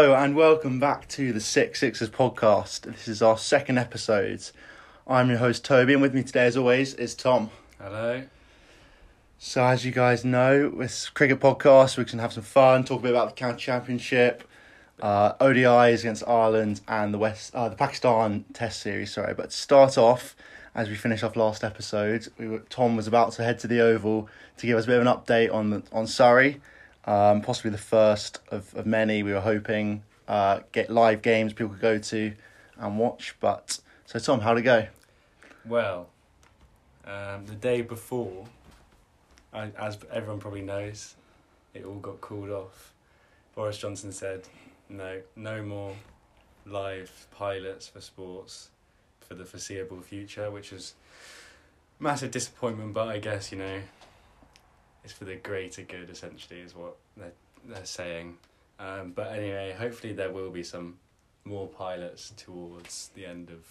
Hello and welcome back to the Six Sixes podcast. This is our second episode. I'm your host Toby, and with me today, as always, is Tom. Hello. So, as you guys know, this cricket podcast, we can have some fun, talk a bit about the county championship, uh, ODIs against Ireland, and the West, uh, the Pakistan Test series. Sorry, but to start off, as we finish off last episode, we were, Tom was about to head to the Oval to give us a bit of an update on the, on Surrey, um, possibly the first of, of many. We were hoping uh, get live games people could go to and watch. But so, Tom, how'd it go? Well, um, the day before, I, as everyone probably knows, it all got called off. Boris Johnson said, "No, no more live pilots for sports for the foreseeable future," which is massive disappointment. But I guess you know, it's for the greater good. Essentially, is what they're they're saying. Um, but anyway, hopefully there will be some more pilots towards the end of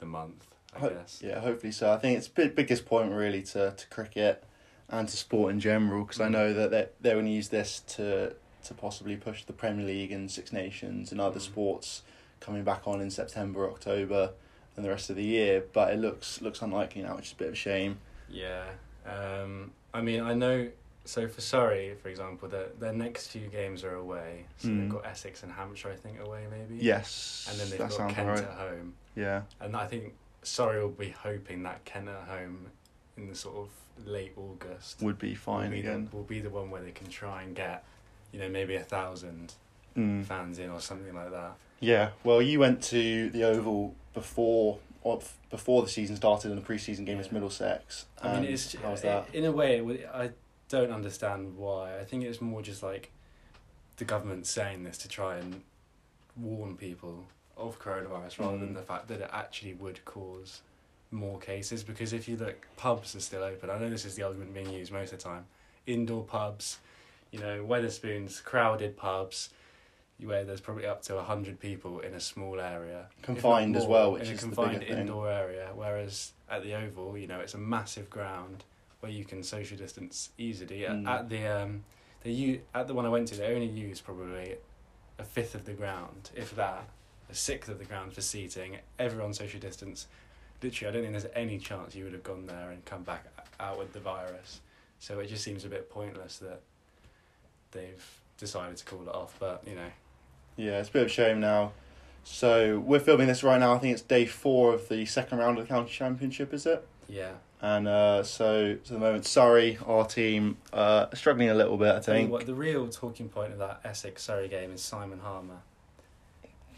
the month. I Ho- guess. Yeah, hopefully so. I think it's big biggest point really to, to cricket and to sport in general because I Mm. know that they're, they're going to use this to to possibly push the Premier League and Six Nations and other Mm. sports coming back on in September, October, and the rest of the year. But it looks looks unlikely now, which is a bit of a shame. Yeah. Um, I mean, I know. So for Surrey, for example, their their next few games are away. So Mm. they've got Essex and Hampshire, I think, away maybe. Yes, And then they've got Kent right. at home. Yeah, And I think Surrey will be hoping that Kent at home in the sort of late August would be fine will be again. The, will be the one where they can try and get, you know, maybe a thousand Mm. fans in or something like that. Yeah, well, you went to the Oval before or before the season started in the preseason game against Yeah. Middlesex. I mean, it's how was that? in a way. I don't understand why. I think it's more just like the government saying this to try and warn people of coronavirus, rather than Mm. the fact that it actually would cause more cases. Because if you look, pubs are still open. I know this is the argument being used most of the time. Indoor pubs, you know, Wetherspoons, crowded pubs. Where there's probably up to hundred people in a small area, Confined as well, which in a is the confined bigger thing. indoor area. Whereas at the Oval, you know, it's a massive ground where you can social distance easily. At- Mm. At the um, they u- at the one I went to, they only used probably a fifth of the ground, if that, a sixth of the ground for seating. Everyone social distance. Literally, I don't think there's any chance you would have gone there and come back out with the virus. So it just seems a bit pointless that they've decided to call it off. But you know, Yeah, it's a bit of a shame now. So we're filming this right now. I think it's day four of the second round of the county championship, is it? yeah. And uh, so to the moment, sorry, our team uh, struggling a little bit. I think. what, the real talking point of that Essex Surrey game is Simon Harmer.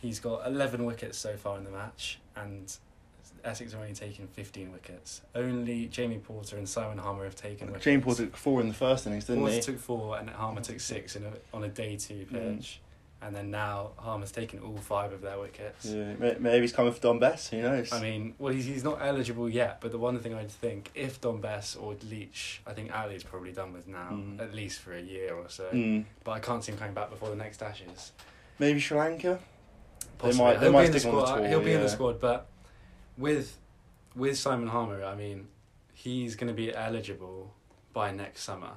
He's got 11 wickets so far in the match, and Essex have only taken 15 wickets. Only Jamie Porter and Simon Harmer have taken wickets. James Porter took four in the first innings, didn't Porter he? took four, and Harmer took six in a, on a day two Mm. And then now Harmer's taken all five of their wickets. Yeah, maybe he's coming for Dom Bess. Who knows? I mean, well, he's, he's not eligible yet, but the one thing I'd think, if Dom Bess or Leach, I think Ali's probably done with now, Mm. at least for a year or so. Mm. But I can't see him coming back before the next Ashes. maybe Sri Lanka. Possibly. might- they He'll might be in the on the squad. tour, He'll be in the squad, but with with Simon Harmer, I mean, he's going to be eligible by next summer,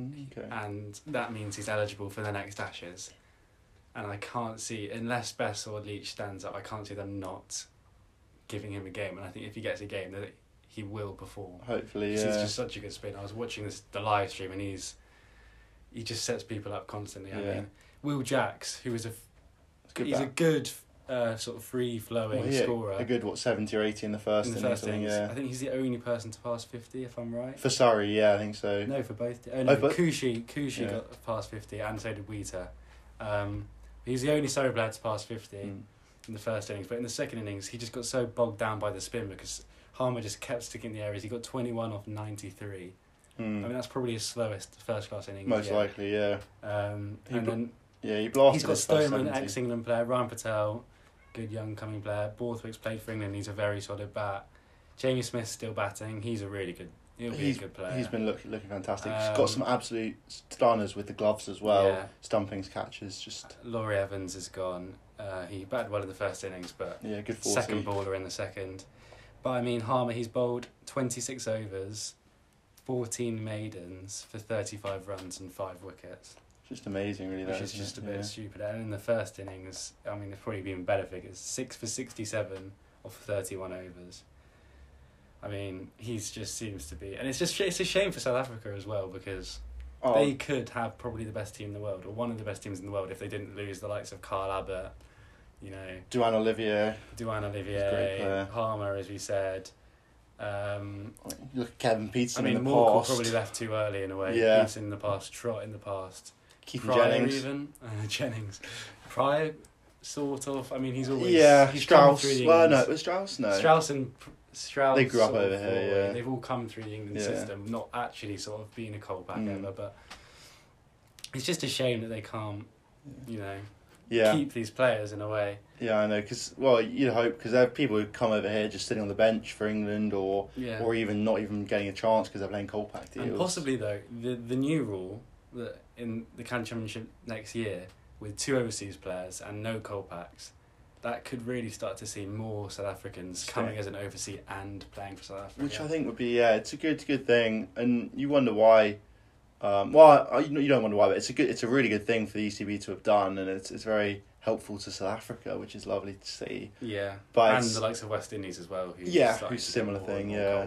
Mm, Okay. and that means he's eligible for the next Ashes. And I can't see, unless Bess or Leach stands up, I can't see them not giving him a game. And I think if he gets a game, that he will perform. Hopefully, yeah. He's just such a good spin. I was watching this the live stream, and he's he just sets people up constantly. I Yeah. mean, Will Jacks, who was a good he's a good uh, sort of free flowing Well, scorer. a good what seventy or eighty in the first in the first innings. yeah. I think he's the only person to pass fifty, if I'm right. For Surrey, yeah, I think so. No, for both. Oh no, Oh, but- Khushi Khushi Yeah. got past fifty, and so did Wheater. Um, he's the only Surrey player to pass fifty Mm. in the first innings, but in the second innings, he just got so bogged down by the spin because Harmer just kept sticking the areas. He got twenty one off ninety three. Mm. I mean, that's probably his slowest first class innings. Most yet. likely, yeah. Um, He and bl- then Yeah, he blasted he's got Stoneman, ex England player, Ryan Patel, good young coming player. Borthwick's played for England. He's a very solid bat. Jamie Smith's still batting. He's a really good. He'll be He's- a good player. He's been look, looking fantastic. He's Um, got some absolute stunners with the gloves as well. Yeah. Stumpings, catches, just Laurie Evans is gone. Uh, he batted well in the first innings, but yeah, good forty. second baller in the second. But I mean, Harmer, he's bowled 26 overs, 14 maidens for 35 runs and 5 wickets. Just amazing, really. which that, is just a bit Yeah. stupid. And in the first innings, I mean, it's probably been better figures. Six for sixty-seven off thirty-one overs. I mean, he's just seems to be, and it's just it's a shame for South Africa as well because Oh, they could have probably the best team in the world or one of the best teams in the world if they didn't lose the likes of Kyle Abbott, you know, Duane Olivier. Duane He's a great Olivier. Harmer, as we said. Um, Look at Kevin Pietersen I mean, in the Morkel probably left too early in a way. Yeah. Pietersen in the past, Trott in the past. Keith Jennings. even uh, Jennings, Prior, sort of. I mean, he's always yeah, he's Strauss. Well, no, it was Strauss. No. Strauss and Strauss. They grew up over here, yeah. they've all come through the England Yeah. system, not actually sort of being a Kolpak Mm. ever, but it's just a shame that they can't, you know, yeah, keep these players in a way. yeah, I know. Because well, you'd hope because there are people who come over here just sitting on the bench for England, or Yeah. or even not even getting a chance because they're playing Kolpak deals. And possibly though, the the new rule that in the Can Championship next year with two overseas players and no Kolpaks, that could really start to see more South Africans Stay. coming as an overseas and playing for South Africa. which I think would be yeah, it's a good good thing, and you wonder why. Um, well, I, you don't wonder why, but it's a good, it's a really good thing for the ECB to have done, and it's it's very helpful to South Africa, which is lovely to see. Yeah, But and the likes of West Indies as well. Who's Yeah, who's similar get more and thing, yeah.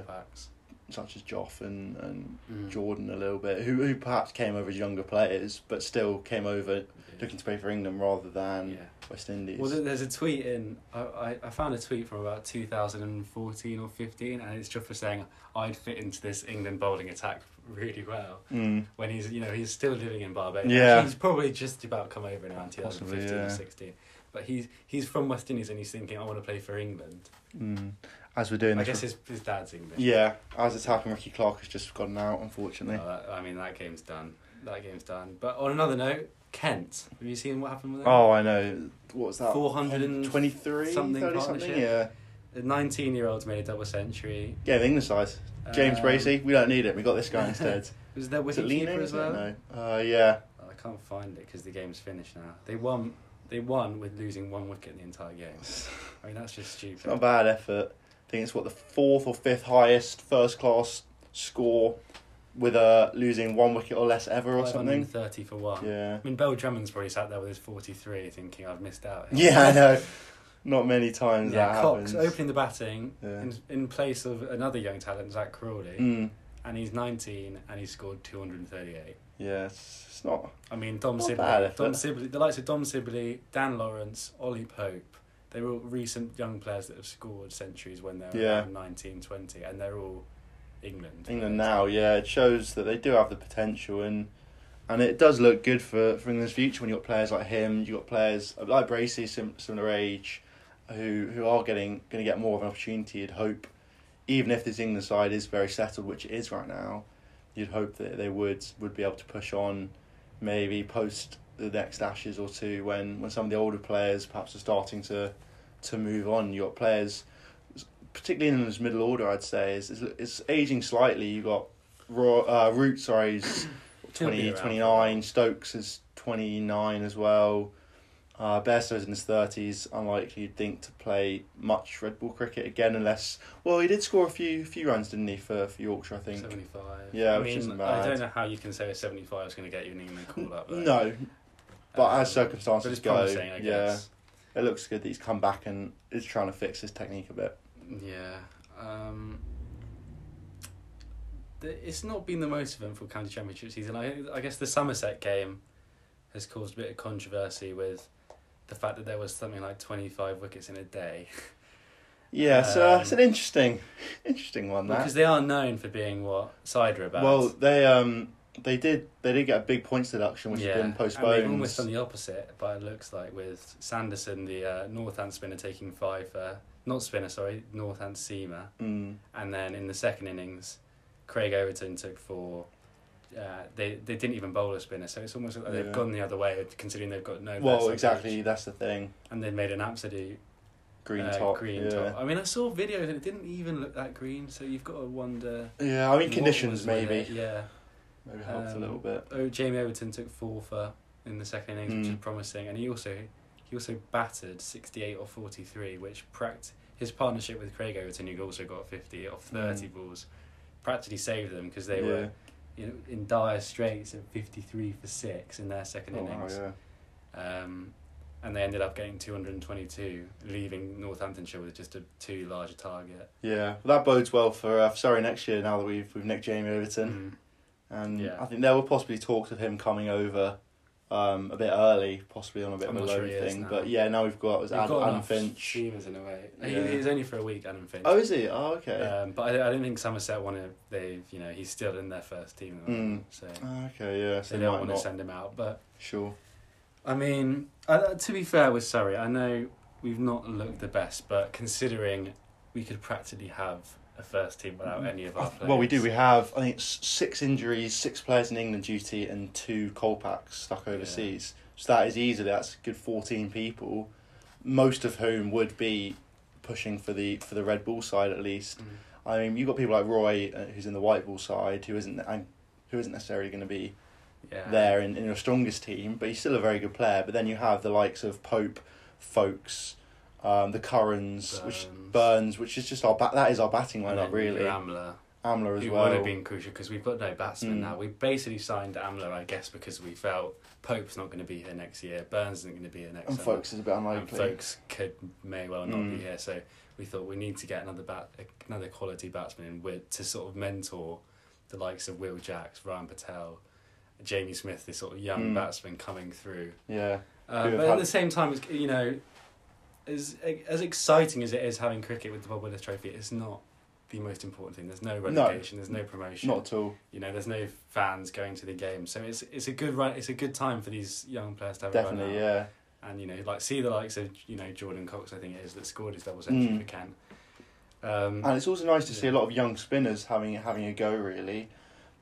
Such as Joff and, and Mm. Jordan a little bit, who who perhaps came over as younger players, but still came over Yeah. looking to play for England rather than Yeah. West Indies. Well, there's a tweet in. I, I, found a tweet from about 2014 or 15, and it's just for saying I'd fit into this England bowling attack really well. Mm. When he's, you know, he's still living in Barbados. Yeah. He's probably just about come over now in around 2015 Possibly, or 16. But he's he's from West Indies and he's thinking, I want to play for England. Mm. As we're doing I this, guess his, his dad's English. yeah, as it's happened, Rikki Clarke has just gotten out, unfortunately. That, I mean, that game's done. That game's done. But on another note, Kent. Have you seen what happened with them? Oh, I know. What was that? 423 something, something? Yeah, The 19 year olds made a double century. yeah. The England side. James Um, Bracey. We don't need it. We got this guy instead. Was there Was it wicket Leaning? keeper as well? No. Uh, yeah. I can't find it because the game's finished now. They won. They won with losing one wicket in the entire game. I mean, that's just stupid. It's not a bad effort. I think it's what the fourth or fifth highest first class score with uh, losing one wicket or less ever or something. Thirty for one. Yeah. I mean, Bell Drummond's probably sat there with his 43 thinking, I've missed out. Yeah, I know. Not many times Yeah, that Cox happens. opening the batting Yeah. in, in place of another young talent, Zak Crawley, Mm. and he's 19 and he scored 238. Yeah, it's, it's not. I mean, Dom Sibley. Dom Sibley, the likes of Dom Sibley, Dan Lawrence, Ollie Pope, they're all recent young players that have scored centuries when they're Yeah. around 19, 20, and they're all England. England now, yeah, it shows that they do have the potential and and it does look good for, for England's future when you've got players like him, you've got players like Bracey, sim, similar age, who who are getting going to get more of an opportunity. You'd hope, even if this England side is very settled, which it is right now, you'd hope that they would would be able to push on, maybe post the next Ashes or two when, when some of the older players perhaps are starting to to move on. You've got players particularly in his middle order, I'd say, is is, is aging slightly. You've got Raw, uh, Root, sorry, is 20, 29. Stokes is twenty nine as well. Uh, Bairstow's in his thirties. Unlikely you'd think to play much red ball cricket again, unless well, he did score a few few runs, didn't he, for, for Yorkshire? I think. 75. Yeah, I which mean, isn't I don't know how you can say a 75 is going to get you an England call up. though. No, but Um, as circumstances go, yeah, it looks good that he's come back and is trying to fix his technique a bit. Yeah. Um, it's not been the most eventful county championship season. I, I guess the Somerset game has caused a bit of controversy with the fact that there was something like 25 wickets in a day. Yeah, so Um, it's an interesting, interesting one. That Because they are known for being what? Cider about. Well, they um they did they did get a big points deduction, which has been And they've postponed. almost done the opposite, but it looks like with Sanderson, the uh, Northant spinner, taking five for, not spinner, sorry, Northant seamer. Mm, And then in the second innings, Craig Overton took four. Uh, they they didn't even bowl a spinner, so it's almost like they've Yeah. gone the other way, considering they've got no. well, exactly. coverage. That's the thing. And they made an absolute Green uh, top. Green yeah. top. I mean, I saw videos and it didn't even look that green, so you've got to wonder. Yeah, I mean conditions maybe it, Yeah. Maybe helped a Um, little bit. Oh, Jamie Overton took four for in the second innings, which Mm. is promising, and he also he also battered sixty eight or forty three, which pract his partnership with Craig Overton, who also got fifty off thirty Mm. balls, practically saved them because they yeah. were you know, in dire straits at 53 for six in their second Oh, wow, innings. yeah. Um, and they ended up getting 222, leaving Northamptonshire with just a too large a target. Yeah, well, that bodes well for uh, Surrey next year. Now that we've we've nicked Jamie Overton, Mm. And Yeah. I think there were possibly talks of him coming over um, a bit early, possibly on a bit I'm of a not sure loan thing. But yeah, now we've got was We've Ad, got Adam Finch. Seamers in a way. He, Yeah. he was only for a week, Adam Finch. Oh, is he? Oh, okay. Um, but I, I don't think Somerset want to. They've, you know, he's still in their first team, Mm. so Oh, okay, yeah. So they they don't want to send him out. But Sure. I mean, uh, to be fair with Surrey, I know we've not looked the best, but considering we could practically have a first team without any of our players. Well, we do. We have I think s- six injuries, six players in England duty, and two Kolpaks stuck overseas. So that is easily that's a good fourteen people, most of whom would be pushing for the for the Red ball side at least. Mm. I mean, you've got people like Roy, uh, who's in the White ball side, who isn't and who isn't necessarily going to be yeah. there in, in your strongest team, but he's still a very good player. But then you have the likes of Pope, Foakes, um, the Currans, which Burns. Burns, which is just our bat. That is our batting lineup, really. Amla, Amla as who well. would have been crucial because we've got no batsman Mm. now. We basically signed Amla, I guess, because we felt Pope's not going to be here next year, Burns isn't going to be here next and summer. Foakes is a bit unlikely. and Foakes could may well not Mm. be here. So we thought we need to get another bat, another quality batsman in with to sort of mentor the likes of Will Jacks, Ryan Patel, Jamie Smith, this sort of young Mm. batsman coming through. Yeah, Uh, but at the same time, you know, as as exciting as it is having cricket with the Bob Willis Trophy, it's not the most important thing. There's no relegation. There's no promotion. not at all. You know, there's no fans going to the game, so it's it's a good run. It's a good time for these young players to have Definitely, yeah. and you know like see the likes of you know Jordan Cox I think it is that scored his double century Mm. for Kent. Um, And it's also nice to see a lot of young spinners having having a go, really,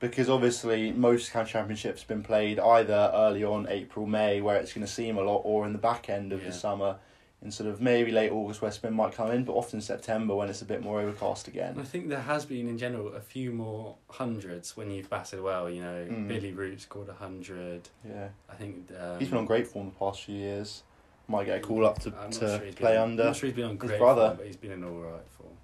because obviously most county championships have been played either early on April, May, where it's going to seem a lot, or in the back end of Yeah. the summer, in sort of maybe late August where spin might come in, but often September when it's a bit more overcast and again. I think there has been in general a few more hundreds when you've batted well. You know, Mm. Billy Root scored a hundred. Yeah, I think um, he's been on great form the past few years. Might get a call up to, to sure play been, under. I'm not sure he's been on great brother. form, but he's been in all right form.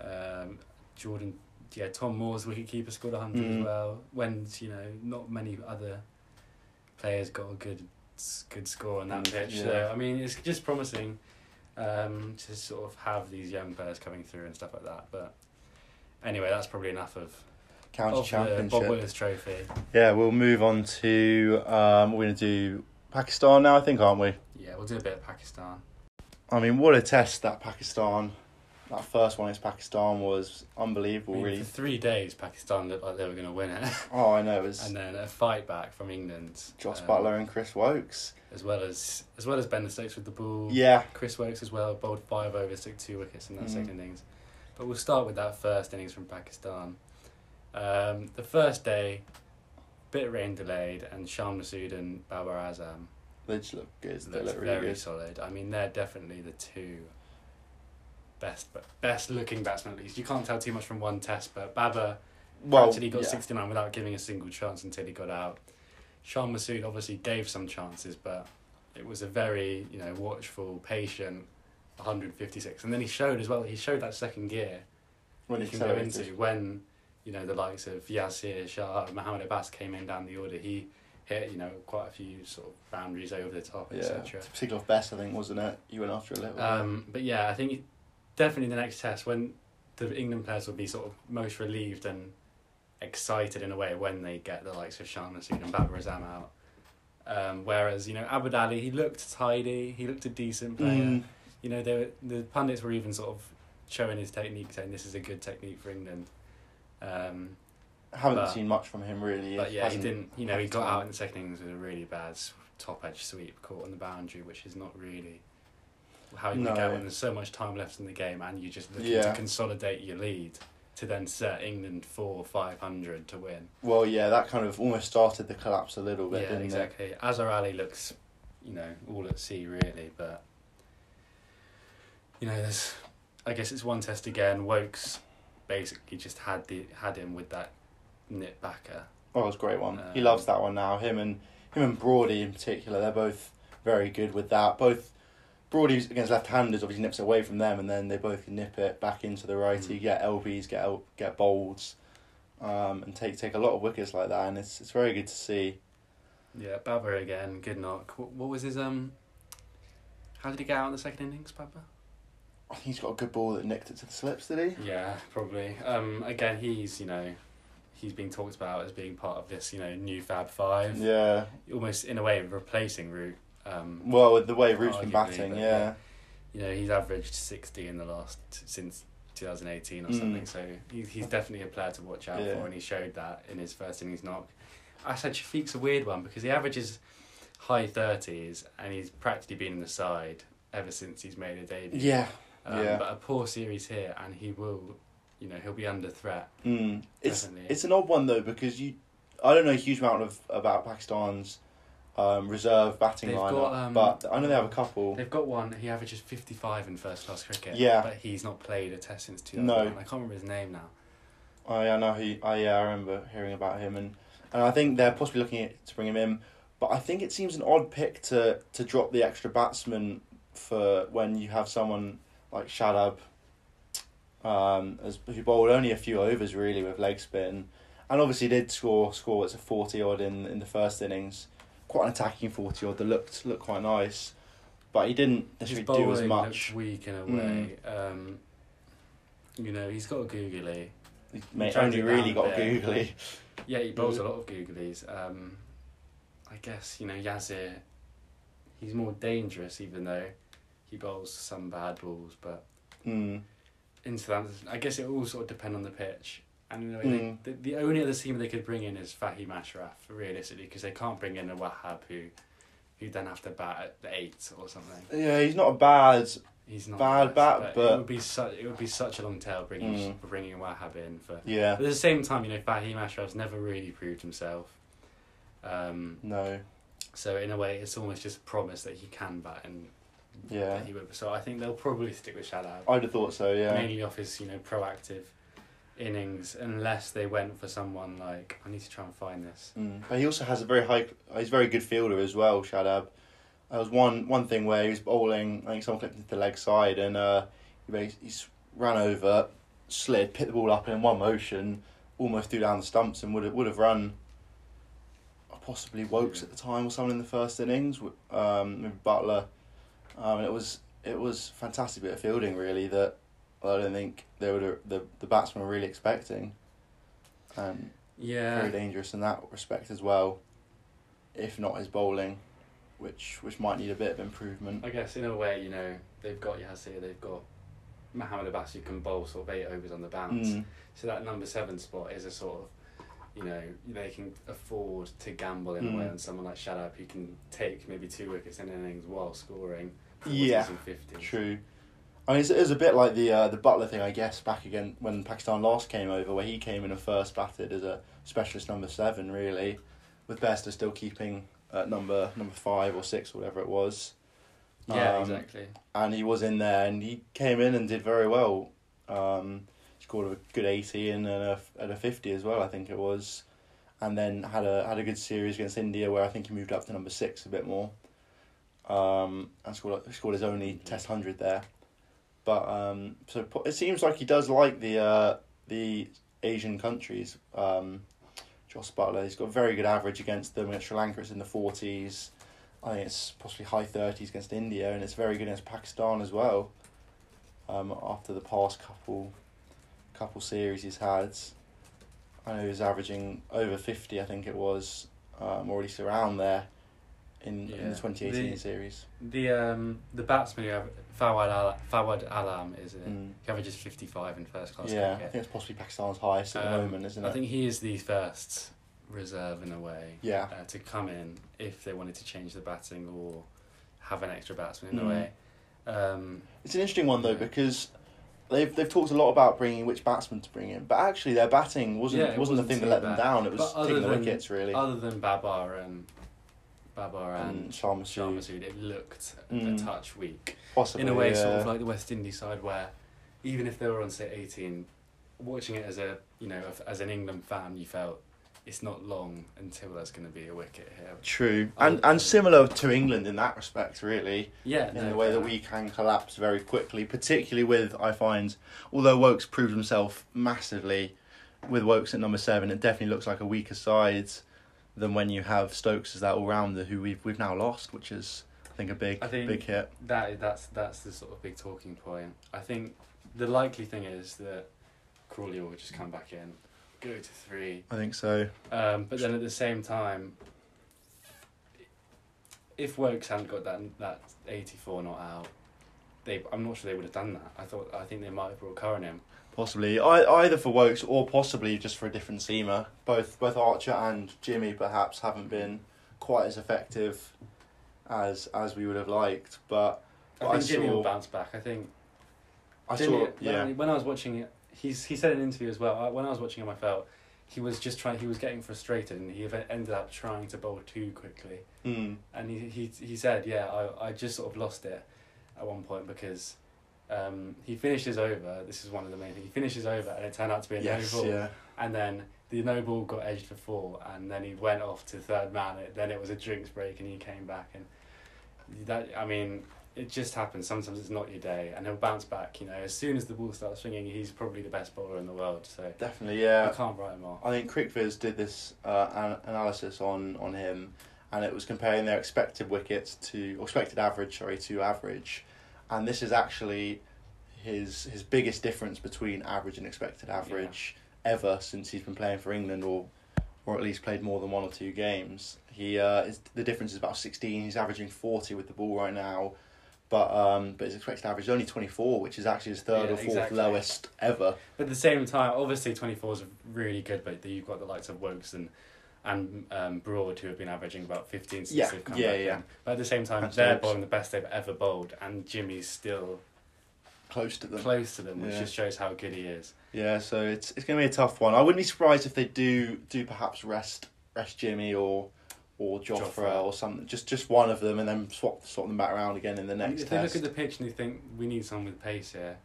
Um, Jordan, yeah, Tom Moores wicketkeeper scored a hundred Mm. as well. When you know, not many other players got a good good score on that Mm, pitch. yeah. So I mean, it's just promising um, to sort of have these young players coming through and stuff like that. But anyway, that's probably enough of, County of championship. Bob Willis Trophy. Yeah, we'll move on to um, we're going to do Pakistan now, I think, aren't we? Yeah, we'll do a bit of Pakistan. I mean, what a test that Pakistan, that first one against Pakistan was unbelievable, I mean, really. For three days, Pakistan looked like they were going to win it, Oh, I know it was and then a fight back from England. Jos um, Buttler and Chris Woakes. as well as as well as Ben Stokes with the ball. Yeah, Chris Woakes as well, bowled five overs, took two wickets in that Mhm. second innings. But we'll start with that first innings from Pakistan. Um, the first day, bit of rain delayed, and Shan Masood and Babar Azam they just look good. They look really very good. solid. I mean, they're definitely the two best but best looking batsmen at least. You can't tell too much from one test, but Babar Well, actually got yeah. 69 without giving a single chance until he got out. Shan Masood obviously gave some chances, but it was a very, you know, watchful, patient 156. And then he showed as well, he showed that second gear when he he can go into when, you know, the likes of Yasir Shah, Mohammed Abbas came in down the order. He hit, you know, quite a few sort of boundaries over the top, Yeah, etc. particularly off Bess, I think, wasn't it? You went after a little. Um, but yeah, I think definitely the next test when the England players will be sort of most relieved and excited in a way when they get the likes of Shan Masood and Babar Azam out. Um, whereas you know Abid Ali, he looked tidy, he looked a decent player. Mm, You know, they were, the pundits were even sort of showing his technique, saying this is a good technique for England. Um, haven't but- seen much from him really. but yeah, he didn't. You know, he got time. out in the second innings with a really bad top edge sweep caught on the boundary, which is not really how you No. get when there's so much time left in the game and you're just looking Yeah. to consolidate your lead to then set England four five hundred to win. Well, yeah, that kind of almost started the collapse a little bit, yeah, didn't exactly. Azhar Ali looks, you know, all at sea really, but you know, there's. I guess it's one test again. Woakes basically just had the had him with that nip backer. Oh, it was a great one. he Um, loves that one now. Him and him and Brody in particular, they're both very good with that. Both Brody against left-handers obviously nips it away from them, and then they both can nip it back into the righty, Mm. get lbs, get get bowls. um, and take take a lot of wickets like that, and it's it's very good to see. Yeah, Babar again, good knock. What, what was his um? How did he get out in the second innings, Babar? I think he's got a good ball that nicked it to the slips, did he? Yeah, probably. Um, again, he's you know, he's being talked about as being part of this you know new Fab Five. Yeah. Almost in a way replacing Root. Um, Well, with the way Root's been batting, but yeah. you know, he's averaged sixty in the last since two thousand eighteen or Mm. something. So he, he's definitely a player to watch out Yeah. for, and he showed that in his first innings knock. I said Shafiq's a weird one because he averages high thirties, and he's practically been in the side ever since he's made a debut. Yeah. Um, yeah. But a poor series here, and he will, you know, he'll be under threat. Mm. It's Definitely. it's an odd one though because you, I don't know a huge amount of about Pakistan's um, reserve batting They've lineup, got, um, but I know they have a couple. They've got one. He averages fifty five in first class cricket. Yeah. But he's not played a test since two No. I can't remember his name now. I I know he. I yeah, I remember hearing about him, and and I think they're possibly looking at to bring him in, but I think it seems an odd pick to to drop the extra batsman for when you have someone like Shadab, um, as who bowled only a few overs really with leg spin, and obviously did score score it's a forty odd in in the first innings, quite an attacking forty odd that looked looked quite nice, but he didn't necessarily do as much. weak in a Mm. way. Um, you know, he's got a googly. Mate, only really down a got googly. Yeah, he bowls a lot of googlies. Um, I guess you know Yasir. He's more dangerous, even though he bowls some bad balls. But Mm. into that, I guess it all sort of depend on the pitch. And you know, Mm. they, the, the only other team they could bring in is Fahim Ashraf, realistically, because they can't bring in a Wahab who, who then have to bat at the eight or something. Yeah, he's not a bad He's not Bad bat, best, but- it would be such it would be such a long tail bringing Mm. bringing Wahab in for. Yeah. But at the same time, you know, Fahim Ashraf's never really proved himself. Um, No. so in a way, it's almost just a promise that he can bat and Yeah. that he would. So I think they'll probably stick with Shadab I'd have thought so. Yeah. mainly off his you know proactive innings, unless they went for someone like I need to try and find this. Mm. But he also has a very high. He's a very good fielder as well. Shadab. There was one one thing where he was bowling. I think someone clipped into the leg side and uh, he he ran over, slid, picked the ball up in one motion, almost threw down the stumps and would have would have run. Possibly Woakes at the time or someone in the first innings. Um, Buttler. Um, it was it was fantastic bit of fielding really that I don't think they would the the batsmen were really expecting. Um, Yeah, very dangerous in that respect as well. If not his bowling, which which might need a bit of improvement. I guess in a way, you know, they've got Yasir, they've got Mohamed Abbas who can bowl sort of eight overs on the bounce. Mm, So that number seven spot is a sort of, you know, they can afford to gamble in a way Mm. on someone like Shadab who can take maybe two wickets in innings while scoring 40s Yeah, and 50s. true. I mean, it's, it was a bit like the uh, the Buttler thing, I guess, back again when Pakistan last came over, where he came in and first batted as a specialist number seven, really, with Bairstow still keeping at number number five or six, or whatever it was. Yeah, Um, exactly. and he was in there and he came in and did very well. Um, scored a good eighty and a at a fifty as well, I think it was, and then had a had a good series against India where I think he moved up to number six a bit more. Um, and scored scored his only Test hundred there, but um, so it seems like he does like the uh, the Asian countries. Um, Jos Buttler, he's got a very good average against them. Against Sri Lanka, it's in the forties. I think it's possibly high thirties against India, and it's very good against Pakistan as well. Um, after the past couple, couple series he's had, I know he's averaging over fifty. I think it was, um, or at least around there, in, in the twenty eighteen series. The um the batsman who Fawad Al- Fawad Alam is it? Mm. He averages fifty five in first class Yeah, I think it's possibly Pakistan's highest at the Um, moment, isn't it? I think he is the first reserve in a way. Yeah. Uh, to come in if they wanted to change the batting or have an extra batsman in Mm. a way. Um, It's an interesting one though Yeah. because they've they've talked a lot about bringing which batsman to bring in, but actually their batting wasn't Yeah, wasn't, wasn't the thing that let them down. It was taking the wickets really. other than Babar and Babar and and Sharma Sharma Sood. Sood, it looked Mm. a touch weak. Possibly, in a way, yeah. sort of like the West Indies side, where even if they were on say eighteen, watching it as a you know as an England fan, you felt it's not long until there's going to be a wicket here. True, and and similar to England in that respect, really, Yeah, in no, the way that we can collapse very quickly, particularly with I find, although Woakes proved himself massively with Woakes at number seven, it definitely looks like a weaker side than when you have Stokes as that all rounder who we've we've now lost, which is I think a big I think- big hit. That that's that's the sort of big talking point. I think the likely thing is that Crawley will just come back in, go to three. I think so. Um, but then at the same time, if Woakes hadn't got that that eighty four not out, they I'm not sure they would have done that. I thought I think they might have brought Curran in. Possibly I, either for Woakes or possibly just for a different seamer. Both both Archer and Jimmy perhaps haven't been quite as effective as as we would have liked. But I But I think Jimmy saw- will bounce back. I think I Jimmy, saw when, yeah. I, when I was watching it, he's he said in an interview as well. When I was watching him, I felt he was just trying. He was getting frustrated, and he ended up trying to bowl too quickly. Mm. And he he he said, yeah, I I just sort of lost it at one point because. Um, he finishes over. This is one of the main things. He finishes over, and it turned out to be a Yes, no ball. yeah. And then the no ball got edged for four, and then he went off to third man. It, then it was a drinks break, and he came back. And that, I mean, it just happens. Sometimes it's not your day, and he'll bounce back. You know, as soon as the ball starts swinging, he's probably the best bowler in the world. So Definitely, yeah. I can't write him off. I think CricViz did this uh, an- analysis on, on him, and it was comparing their expected wickets to or expected average, sorry, to average, and this is actually his his biggest difference between average and expected average ever since he's been playing for England, or or at least played more than one or two games. He uh, is, the difference is about sixteen. He's averaging forty with the ball right now. But um, but his expected average is only twenty four, which is actually his third Yeah, or fourth exactly. lowest ever. But at the same time, obviously twenty four is really good, but you've got the likes of Woakes and and um, Broad who have been averaging about fifteen since Yeah, they've come yeah, back yeah. in. But at the same time, they're bowling the best they've ever bowled, and Jimmy's still Close to them. close to them, which Yeah. just shows how good he is. Yeah, so it's it's going to be a tough one. I wouldn't be surprised if they do do perhaps rest rest Jimmy or or Jofra, Jofra. or something. Just just one of them, and then swap swap them back around again in the next if they look at the pitch and you think we need someone with pace here,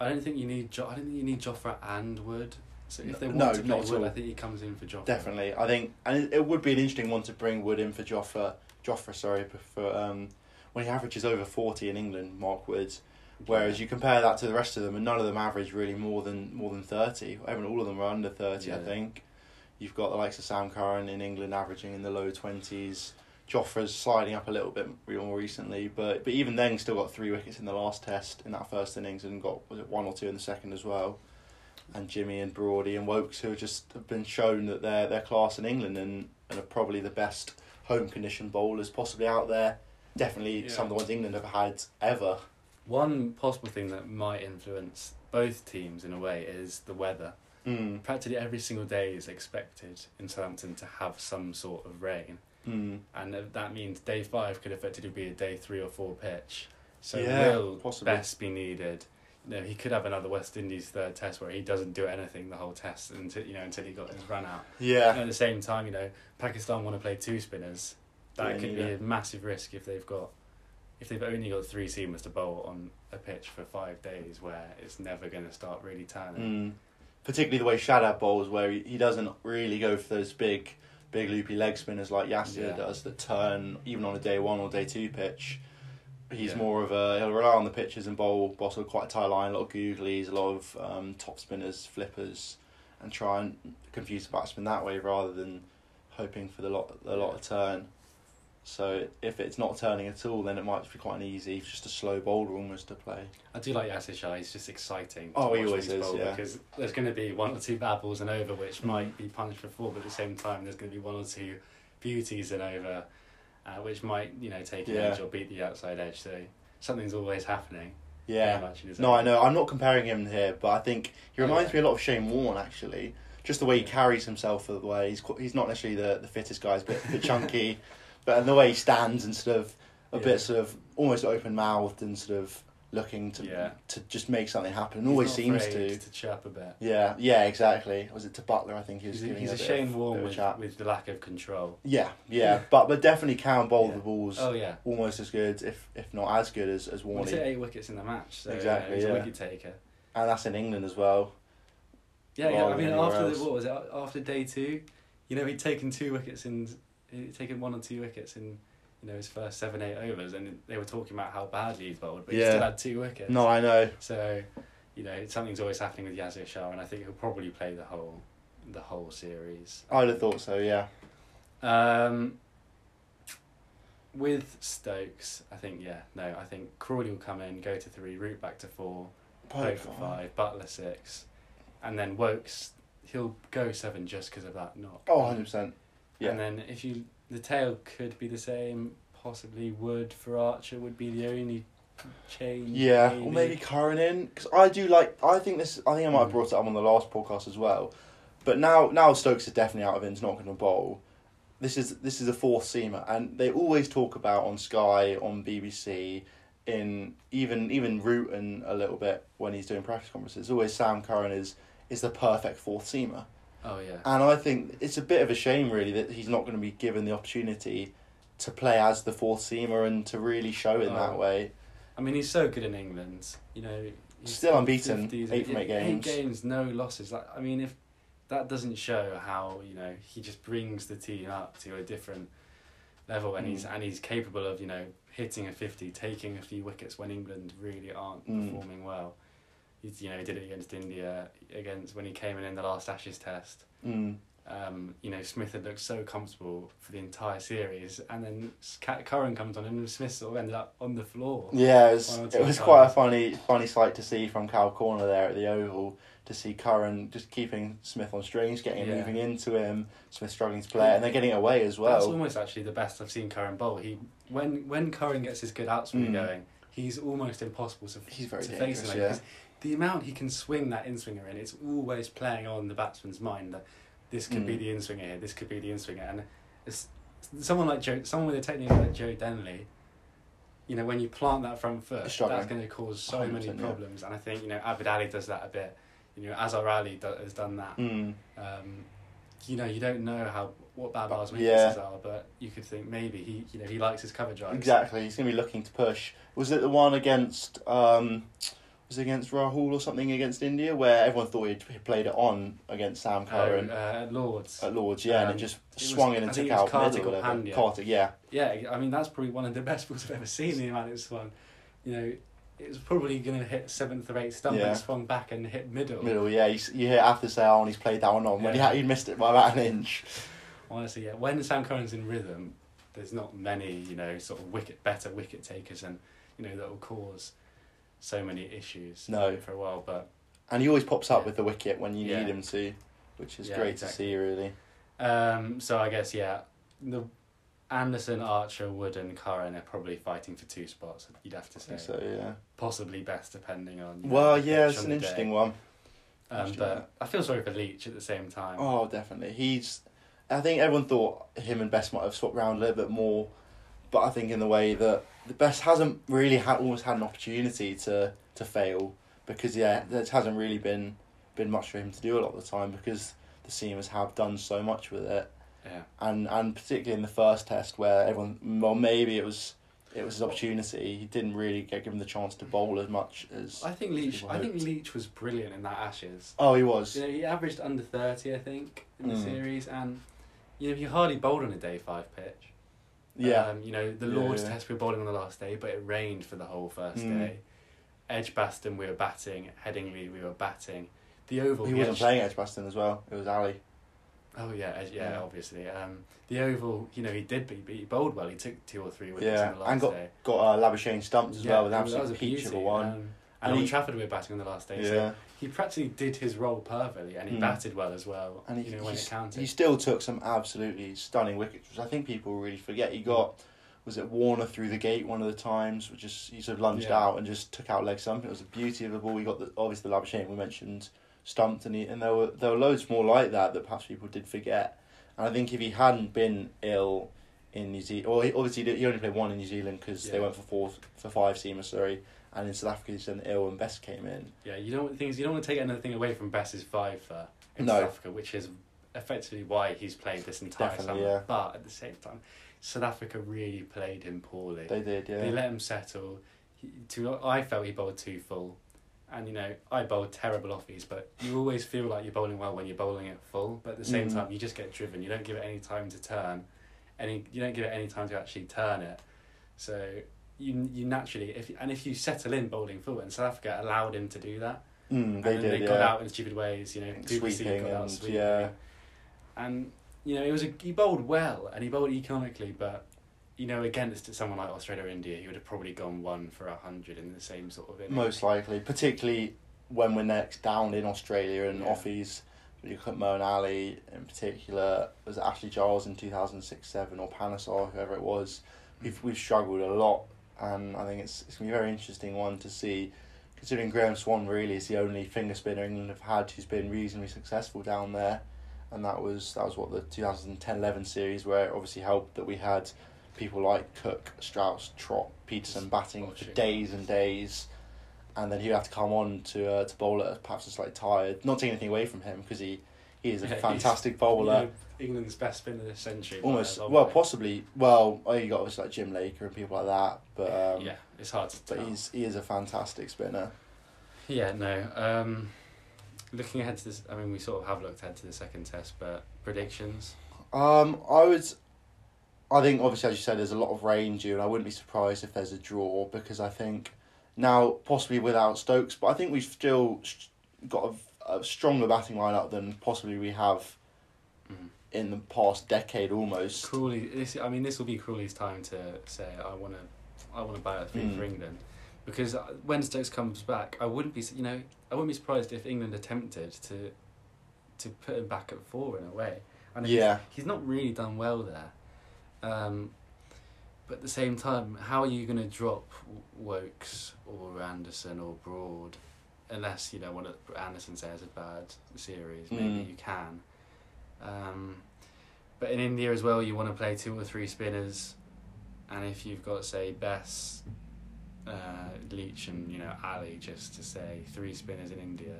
I don't think you need. Jo- I don't think you need Jofra and Wood. So if they want No, to play not at Wood, all. I think he comes in for Jofra. Definitely, I think, and it, it would be an interesting one to bring Wood in for Jofra. Jofra, sorry, for um, when he averages over forty in England, Mark Woods. Whereas you compare that to the rest of them, and none of them average really more than more than thirty. Even all of them are under thirty, I think. You've got the likes of Sam Curran in England averaging in the low twenties. Jofra's sliding up a little bit more recently, but but even then, still got three wickets in the last test in that first innings, and got was it one or two in the second as well. And Jimmy and Brody and Woakes, who have just have been shown that they're they're class in England and, and are probably the best home condition bowlers possibly out there. Definitely Yeah. some of the ones England have had ever. One possible thing that might influence both teams in a way is the weather. Mm. Practically every single day is expected in Southampton to have some sort of rain, Mm. and that means day five could effectively be a day three or four pitch. So Yeah, will possibly. Bess be needed. You know, he could have another West Indies third test where he doesn't do anything the whole test until you know until he got his run out. And Yeah. at the same time, you know, Pakistan want to play two spinners. That Yeah, could yeah. be a massive risk if they've got if they've only got three seamers to bowl on a pitch for five days where it's never going to start really turning. Mm. Particularly the way Shadab bowls, where he, he doesn't really go for those big, big loopy leg spinners like Yasir Yeah. does that turn even on a day one or day two pitch. He's Yeah. more of a he'll rely on the pitches and bowl bottle quite a tight line, a lot of googlies, a lot of um, top spinners, flippers, and try and confuse the batsman that way rather than hoping for the lot the lot of turn. So if it's not turning at all, then it might be quite an easy, just a slow bowler almost to play. I do like Yasir Shah. He's just exciting. Oh, he always is, yeah. Because there's going to be one or two bad balls and over, which Mm. might be punished for four, but at the same time, there's going to be one or two beauties and over, uh, which might you know take an Yeah. edge or beat the outside edge. So something's always happening. Yeah. No. I know. I'm not comparing him here, but I think he reminds yeah. me a lot of Shane Warne actually. Just the way he carries himself, the way he's qu- he's not necessarily the, the fittest guy, he's a bit, a bit chunky, but and the way he stands and sort of a Yeah. bit sort of almost open mouthed and sort of looking to Yeah. to just make something happen. And He's always seems to. to chirp a bit. Yeah, yeah, exactly. Was it to Buttler? I think he was He's a, giving he's a of- Shane Warne of a with, chat. with the lack of control. Yeah, yeah, but but definitely can bowl Yeah. the balls Oh yeah. almost as good, if if not as good as as Well, Warney, he's eight wickets in the match, so Exactly, yeah, he's yeah. a wicket taker. and that's in England as well. Yeah, yeah. I mean, after the, what was it? After day two, you know, he'd taken two wickets in, he'd taken one or two wickets in, you know, his first seven eight overs, and they were talking about how badly he'd bowled, but he still had two wickets. No, I know. So, you know something's always happening with Yasir Shah, and I think he'll probably play the whole the whole series. I'd have thought so. Yeah. Um, with Stokes, I think yeah, no, I think Crawley will come in, go to three, root back to four, Pope for five, Buttler six, and then Woakes he'll go seven just because of that knock. Oh, 100 percent. Yeah. And then if you the tail could be the same, possibly Wood for Archer would be the only change. Yeah, maybe. or maybe Curran in because I do like. I think this. I think I might have Mm. brought it up on the last podcast as well. But now, now Stokes is definitely out of it. He's not going to bowl. This is this is a fourth seamer, and they always talk about on Sky, on BBC, in even even Rutan a little bit when he's doing practice conferences. Always Sam Curran is is the perfect fourth seamer, Oh yeah. and I think it's a bit of a shame really that he's not going to be given the opportunity to play as the fourth seamer and to really show in that Oh. way. I mean, he's so good in England. You know, he's Still unbeaten, 50s, eight from eight games. Eight games, no losses. Like, I mean, if that doesn't show how you know he just brings the team up to a different level, and he's Mm. and he's capable of you know hitting a fifty, taking a few wickets when England really aren't Mm. performing well. He's you know he did it against India against when he came in in the last Ashes Test. Mm. Um, you know, Smith had looked so comfortable for the entire series, and then Ca- Curran comes on, and Smith sort of ended up on the floor. Yeah, it was, it was quite a funny funny sight to see from Cal Corner there at the Oval to see Curran just keeping Smith on strings, getting him Yeah. moving into him, Smith struggling to play, and they're getting away as well. That's almost actually the best I've seen Curran bowl. He when when Curran gets his good outswing Mm. going, he's almost impossible to, He's very to face him. Like, yeah. The amount he can swing that in swinger in, it's always playing on the batsman's mind that this could be Mm. the in swinger here, this could be the in swinger, and it's someone like Joe, someone with a technique like Joe Denly. You know, when you plant that front foot, that's going to cause so many 100%, yeah. problems. And I think you know Abid Ali does that a bit. You know, Azhar Ali do, has done that Mm. um, you know, you don't know how what Babar's Yeah. weaknesses are, but you could think maybe he, you know, he likes his cover drives. Exactly, he's going to be looking to push. Was it the one against um, was against Rahul or something against India where everyone thought he'd, played it on against Sam Oh, Curran uh, at Lords. at Lords, yeah, and um, it just it was- swung in and think took out middle or whatever. Pandya. Karthik, yeah. yeah, I mean that's probably one of the best balls I've ever seen. The amount it swung, you know, it was probably going to hit seventh or eighth stump Yeah. and swung back and hit middle. Middle, yeah. You, you hear after say, oh, and he's played that one on. When he, had, he missed it by about an inch. Honestly, yeah. When Sam Curran's in rhythm, there's not many, you know, sort of wicket better wicket takers and you know that will cause so many issues. No. for a while, but And he always pops up Yeah. with the wicket when you Yeah. need him to, which is Yeah, great exactly. to see, really. Um, so I guess yeah, the Anderson, Archer, Wood, and Curran are probably fighting for two spots. You'd have to say, so, yeah. possibly best depending on. you know, Well, yeah, it's an interesting day. one. Um, Interesting but I feel sorry for Leach at the same time. Oh, definitely. He's. I think everyone thought him and Bess might have swapped around a little bit more, but I think in the way that the Bess hasn't really had almost had an opportunity to to fail because yeah, there hasn't really been been much for him to do a lot of the time because the seamers have done so much with it, Yeah, and and particularly in the first test where everyone well maybe it was it was his opportunity he didn't really get given the chance to bowl as much as I think Leach. I think. Leach was brilliant in that Ashes. oh he was You know, he averaged under thirty, I think, in the Mm. series, and you know he hardly bowled on a day five pitch. Yeah Um, you know, the Yeah, Lord's yeah. test we were bowling on the last day, but it rained for the whole first Mm. day. Edgbaston we were batting, Headingley we were batting. The Oval he wasn't had- playing Edgbaston as well it was Ali Oh yeah, Ed- yeah, Yeah. obviously. Um, the Oval, you know, he did beat, he bowled well. He took two or three wickets Yeah, on the last and got day. got uh, Labuschagne stumped as well with an was- absolute a peach of a one. Um, and And Old he- Trafford we were batting on the last day, so yeah, he practically did his role perfectly, and he Mm. batted well as well. and he, you know, when it counted. he still took some absolutely stunning wickets, which I think people really forget. He got was it Warner through the gate one of the times, which just he sort of lunged Yeah. out and just took out leg stump. It was the beauty of the ball. He got the obviously the Labuschagne we mentioned stumped, and he, and there were there were loads more like that that perhaps people did forget. And I think if he hadn't been ill in New Zealand, or he, obviously he only played one in New Zealand because they went for four for five seamers, sorry. And in South Africa, he's done ill and Bess came in. Yeah, you don't. The thing you don't want to take anything away from Bess's five for in No. South Africa, which is effectively why he's played this entire Definitely, summer. yeah. But at the same time, South Africa really played him poorly. They did, yeah. They let him settle. He, to I felt he bowled too full, and you know I bowled terrible offies, but you always feel like you're bowling well when you're bowling it full. But at the same Mm. time, you just get driven. You don't give it any time to turn, any you don't give it any time to actually turn it. So you you naturally if and if you settle in bowling full, and South Africa allowed him to do that. Mm, and they then did, they yeah. got out in stupid ways. You know, And sweeping got out and- sweeping. yeah. And you know, it was a he bowled well and he bowled economically, but you know, against someone like Australia or India, he would have probably gone one for a hundred in the same sort of inning. Most likely, particularly when we're next down in Australia and Yeah. offies. You look at Moeen Ali in particular, was it Ashley Giles in two thousand six seven or Panesar, whoever it was. We've we've struggled a lot, and I think it's it's gonna be a very interesting one to see, considering Graeme Swann really is the only finger spinner England have had who's been reasonably successful down there, and that was that was what the 2010-11 series where it obviously helped that we had people like Cook, Strauss, Trott, Pietersen batting for days and days, and then he'd have to come on to uh, to bowl at perhaps a slightly tired. Not taking anything away from him because he, he is a Yeah, fantastic You bowler. know, England's best spinner this century. Almost well, way. possibly well. Oh, you got obviously like Jim Laker and people like that, but um, yeah, it's hard to but tell. he's he is a fantastic spinner. Yeah, no. Um, looking ahead to this, I mean, we sort of have looked ahead to the second test, but predictions. Um, I would, I think obviously as you said, there's a lot of range here, and I wouldn't be surprised if there's a draw because I think now possibly without Stokes, but I think we've still got a, a stronger batting lineup than possibly we have Mhm. in the past decade almost. Crawley, this I mean, this will be Crawley's time to say, I want to, I want to buy a three Mm. for England, because uh, when Stokes comes back, I wouldn't be, you know, I wouldn't be surprised if England attempted to, to put him back at four in a way. And he's- Yeah. he's not really done well there. Um, but at the same time, how are you going to drop Woakes or Anderson or Broad, unless you know what Anderson says a bad series? Maybe Mm. you can. Um, but in India as well, you want to play two or three spinners, and if you've got say Bess, uh, Leach, and you know Ali, just to say three spinners in India.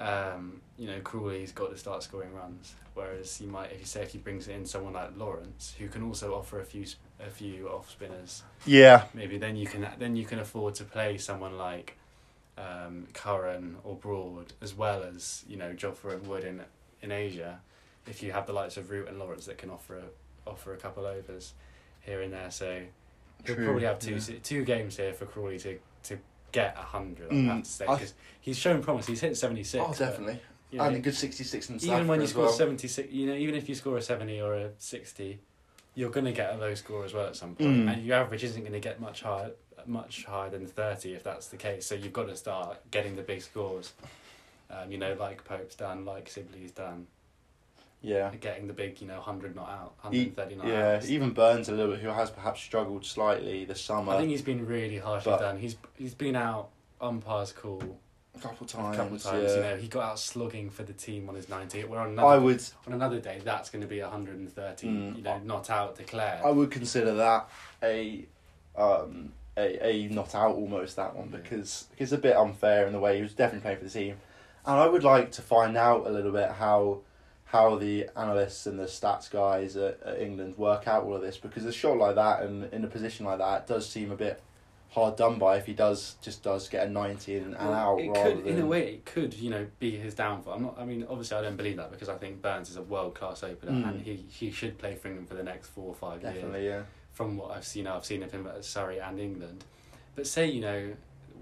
Um, you know, Crawley's got to start scoring runs. Whereas you might, if you say if he brings in someone like Lawrence, who can also offer a few a few off spinners, Yeah, maybe then you can then you can afford to play someone like um, Curran or Broad as well as you know Jofra and Wood in in Asia. If you have the likes of Root and Lawrence that can offer a, offer a couple overs here and there, so he'll True, probably have two yeah. two games here for Crawley to to get a hundred. Mm, because he's shown promise. He's hit seventy six. oh definitely, You know, and a good sixty six in South even when you score well. 76 you know even if you score a 70 or a 60 you're going to get a low score as well at some point Mm. and your average isn't going to get much higher much higher than 30 if that's the case so you've got to start getting the big scores um, you know like Pope's done like Sibley's done Yeah, getting the big you know 100 not out He- 130 not yeah. out Even Burns a little bit, who has perhaps struggled slightly this summer. I think he's been really harshly But- done he's he's been out on umpires call a couple a times. couple of times yeah. you know he got out slugging for the team on his 90 we're on I another would on another day that's going to be 130 Mm. you know not out declared I would consider that a um a, a not out almost that one because it's a bit unfair in the way he was definitely playing for the team, and I would like to find out a little bit how how the analysts and the stats guys at, at England work out all of this because a shot like that and in a position like that does seem a bit hard done by if he does just does get a ninety and, Well, out It could, than in a way, it could, you know, be his downfall. I'm not. I mean, obviously, I don't believe that because I think Burns is a world class opener Mm. and he, he should play for England for the next four or five years. definitely yeah From what I've seen, I've seen of him at Surrey and England. But say you know,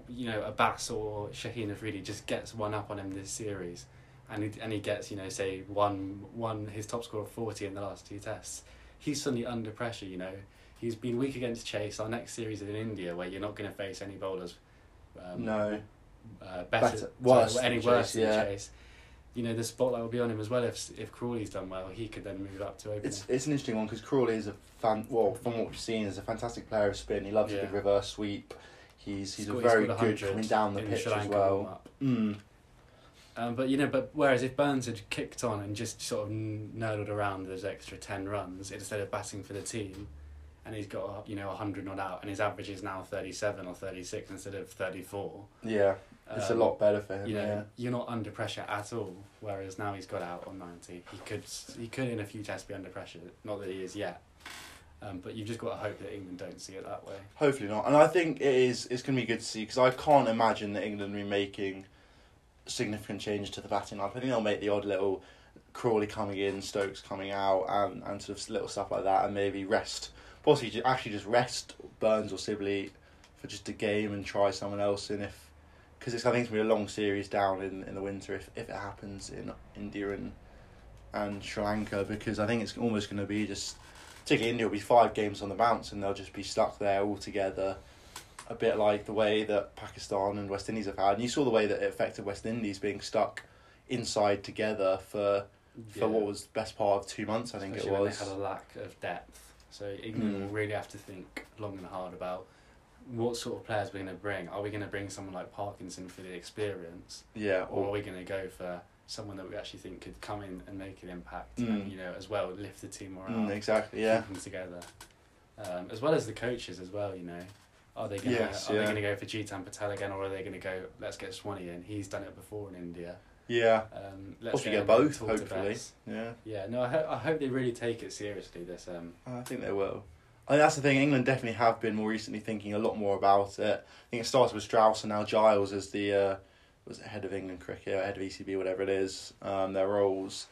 you know, Abbas or Shaheen Afridi just gets one up on him this series, and he, and he gets you know say one one his top score of forty in the last two tests. He's suddenly under pressure. You know, he's been weak against Chase. Our next series is in India, where you're not going to face any bowlers. Um, no uh, better, Better- worse sorry, any worse Chase, than yeah. Chase. You know, the spotlight will be on him as well. If if Crawley's done well, he could then move up to opener. It's it's an interesting one because Crawley is a fan. Well, from what we've seen, is a fantastic player of spin. He loves a good reverse sweep. He's he's a very good coming down the pitch as well. warm-up. Mm. Um, but you know, but whereas if Burns had kicked on and just sort of nerdled around those extra ten runs instead of batting for the team, and he's got you know hundred not out, and his average is now thirty seven or thirty six instead of thirty four. Yeah, it's a um, lot better for him. You know, yeah. you're not under pressure at all. Whereas now he's got out on ninety. He could he could in a few tests be under pressure. Not that he is yet. Um, but you've just got to hope that England don't see it that way. Hopefully not. And I think it is. It's going to be good to see because I can't imagine that England will be making significant changes to the batting lineup. I think they'll make the odd little Crawley coming in, Stokes coming out, and and sort of little stuff like that, and maybe rest. Possibly actually just rest Burns or Sibley for just a game and try someone else in if because it's I think it's gonna be a long series down in, in the winter if, if it happens in India and and Sri Lanka because I think it's almost gonna be just particularly India will be five games on the bounce and they'll just be stuck there all together. A bit like the way that Pakistan and West Indies have had. And you saw the way that it affected West Indies being stuck inside together for for Yeah. what was the best part of two months, I think Especially it was. they had a lack of depth. So England Mm. will really have to think long and hard about what sort of players we're going to bring. Are we going to bring someone like Parkinson for the experience, yeah, or are we going to go for someone that we actually think could come in and make an impact, Mm. and you know, as well lift the team morale, mm, exactly, yeah. keep them together, um, as well as the coaches as well. You know, are they going to Yes, are yeah. they going to go for Jeetan Patel again, or are they going to go let's get Swanee in? He's done it before in India. Yeah, Um, let's Hopefully get both, hopefully. Yeah. Yeah, no, I, ho- I hope they really take it seriously. This um, I think they will. Think that's the thing. England definitely have been more recently thinking a lot more about it. I think it started with Strauss and now Giles as the uh, was head of England cricket, head of ECB, whatever it is. Um, their roles,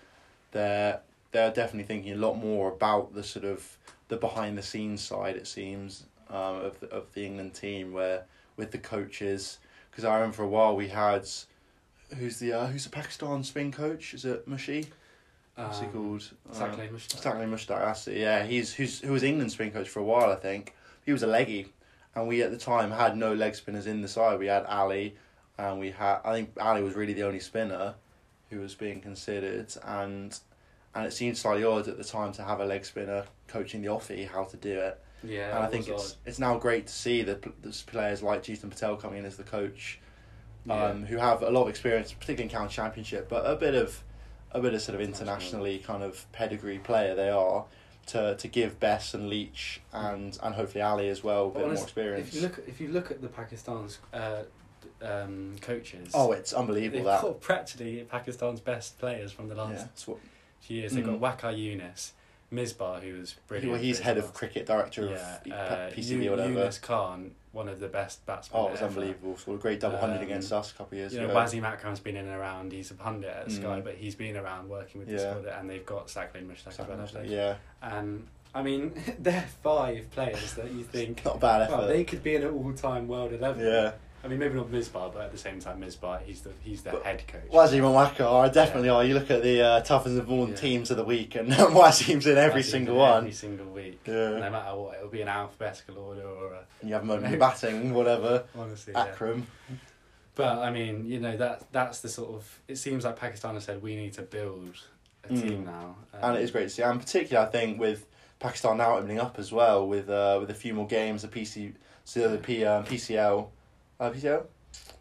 they're they're definitely thinking a lot more about the sort of the behind the scenes side. It seems um, of the, of the England team where with the coaches because I remember for a while we had who's the uh, who's the Pakistan spin coach? Is it Mushi? What's he um, called? Uh, Saqlain Mushtaq. Mushtaq, that's it. Yeah, he's who's who was England's spin coach for a while, I think. He was a leggy, and we at the time had no leg spinners in the side. We had Ali, and we had I think Ali was really the only spinner who was being considered, and and it seemed slightly odd at the time to have a leg spinner coaching the offie how to do it. Yeah, and I think it's it's now great to see the players like Jeetan Patel coming in as the coach odd. um, who have a lot of experience, particularly in county championship, but a bit of a bit of sort of internationally kind of pedigree player they are to to give Bess and Leach and and hopefully Ali as well a bit more experience. If you look, if you look at the Pakistan's uh, um, coaches, oh, it's they've unbelievable that. got practically Pakistan's best players from the last Yeah, what, few years. They've Mm. got Waqar Younis, Misbah, who was brilliant. well, he's head of cricket director yeah, of uh, PCB or whatever. Younis Khan, one of the best batsmen. Oh, it was ever. unbelievable. Scored a great double hundred Um, against us a couple of years You know, ago. Wasim Akram's been in and around. He's a pundit at Mm. Sky, but he's been around working with the squad, and they've got Saqlain Mushtaq. as well, haven't yeah, And I mean, they're five players that you think not bad effort. well, they could be in an all-time world eleven. yeah, I mean, maybe not Misbah, but at the same time, Misbah, he's the he's the head coach. Wasim and Waqar are I definitely are. You look at the uh, toughest and born Yeah. teams of the week, and Wasim's in every Wasim's single in one. Every single week. Yeah. No matter what, it'll be an alphabetical order or a, And you have them in batting, whatever. honestly. Yeah. But I mean, you know that that's the sort of. It seems like Pakistan has said we need to build a Mm. team now. Um, and it is great to see. And particularly, I think with Pakistan now opening up as well, with uh, with a few more games, the PC, so the P, um, PCL, uh, PCL,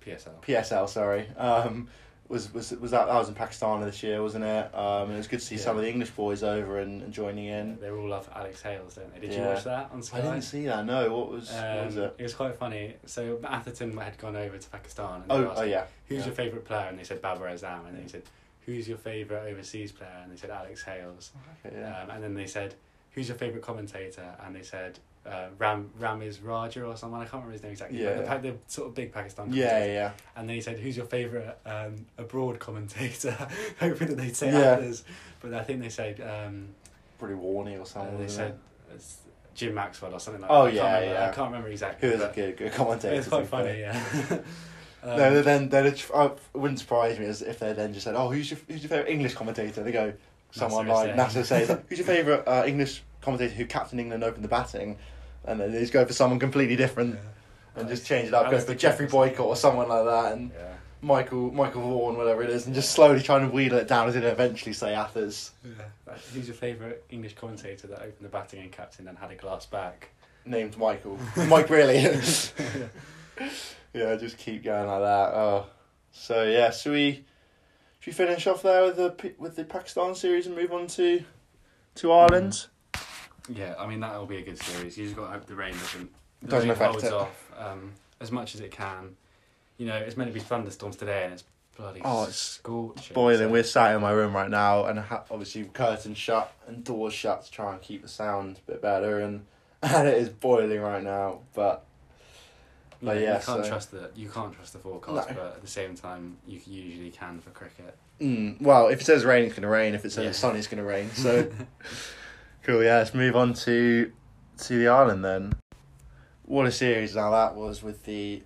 PSL. PSL, sorry, um, was was was that that was in Pakistan this year, wasn't it? Um, and it was good to see some of the English boys over and, and joining in. They all love Alex Hales, don't they? Did you watch that on Sky? I didn't see that. No, what was what was Um, it? was quite funny. So Atherton had gone over to Pakistan. And Oh, were oh yeah. Who's yeah. your favourite player? And they said Babar Azam. And then he said, Who's your favourite overseas player? And they said Alex Hales. Okay, yeah. Um, and then they said, Who's your favourite commentator? And they said uh, Ram Ramiz Raja or someone. I can't remember his name exactly. Yeah. But the, the sort of big Pakistan. yeah, yeah. And then he said, "Who's your favourite um, abroad commentator?" Hoping that they'd say Yeah. others, but I think they said um, Probably Warney or uh, they said it? Jim Maxwell or something like Oh, that. I yeah, remember, yeah. I can't remember exactly. Who was a good, good commentator. It's quite funny, yeah. Um, no, then then it wouldn't surprise me as if they then just said, "Oh, who's your who's your favorite English commentator?" They go, someone like. Nasser says, "Who's your favorite uh, English commentator who captained England opened the batting?" And then they just go for someone completely different and just change it up. Go for Geoffrey Boycott or someone like that, and. Michael Michael Vaughan, whatever it is, and just slowly trying to wheedle it down until they eventually say Athers. yeah. Who's your favourite English commentator that opened the batting and captain and had a glass back? Named Michael. Mike really. yeah, just keep going like that. Oh, so yeah, so we should we finish off there with the with the Pakistan series and move on to to Ireland. Yeah, I mean that'll be a good series. You just got to hope the rain doesn't the Doesn't rain affect holds it. off um, as much as it can. You know, it's meant to be thunderstorms today, and it's bloody Oh, it's scorching. Boiling. so- We're sat in my room right now, and ha- obviously curtains shut and doors shut to try and keep the sound a bit better, and and it is boiling right now. But But know, yeah, you can't so- trust the you can't trust the forecast, No. but at the same time, you usually can for cricket. mm, well, if it says rain, it's gonna rain. If it says Yeah. it's sunny, it's gonna rain. So cool. Yeah, let's move on to to the Ireland then. What a series now that was with the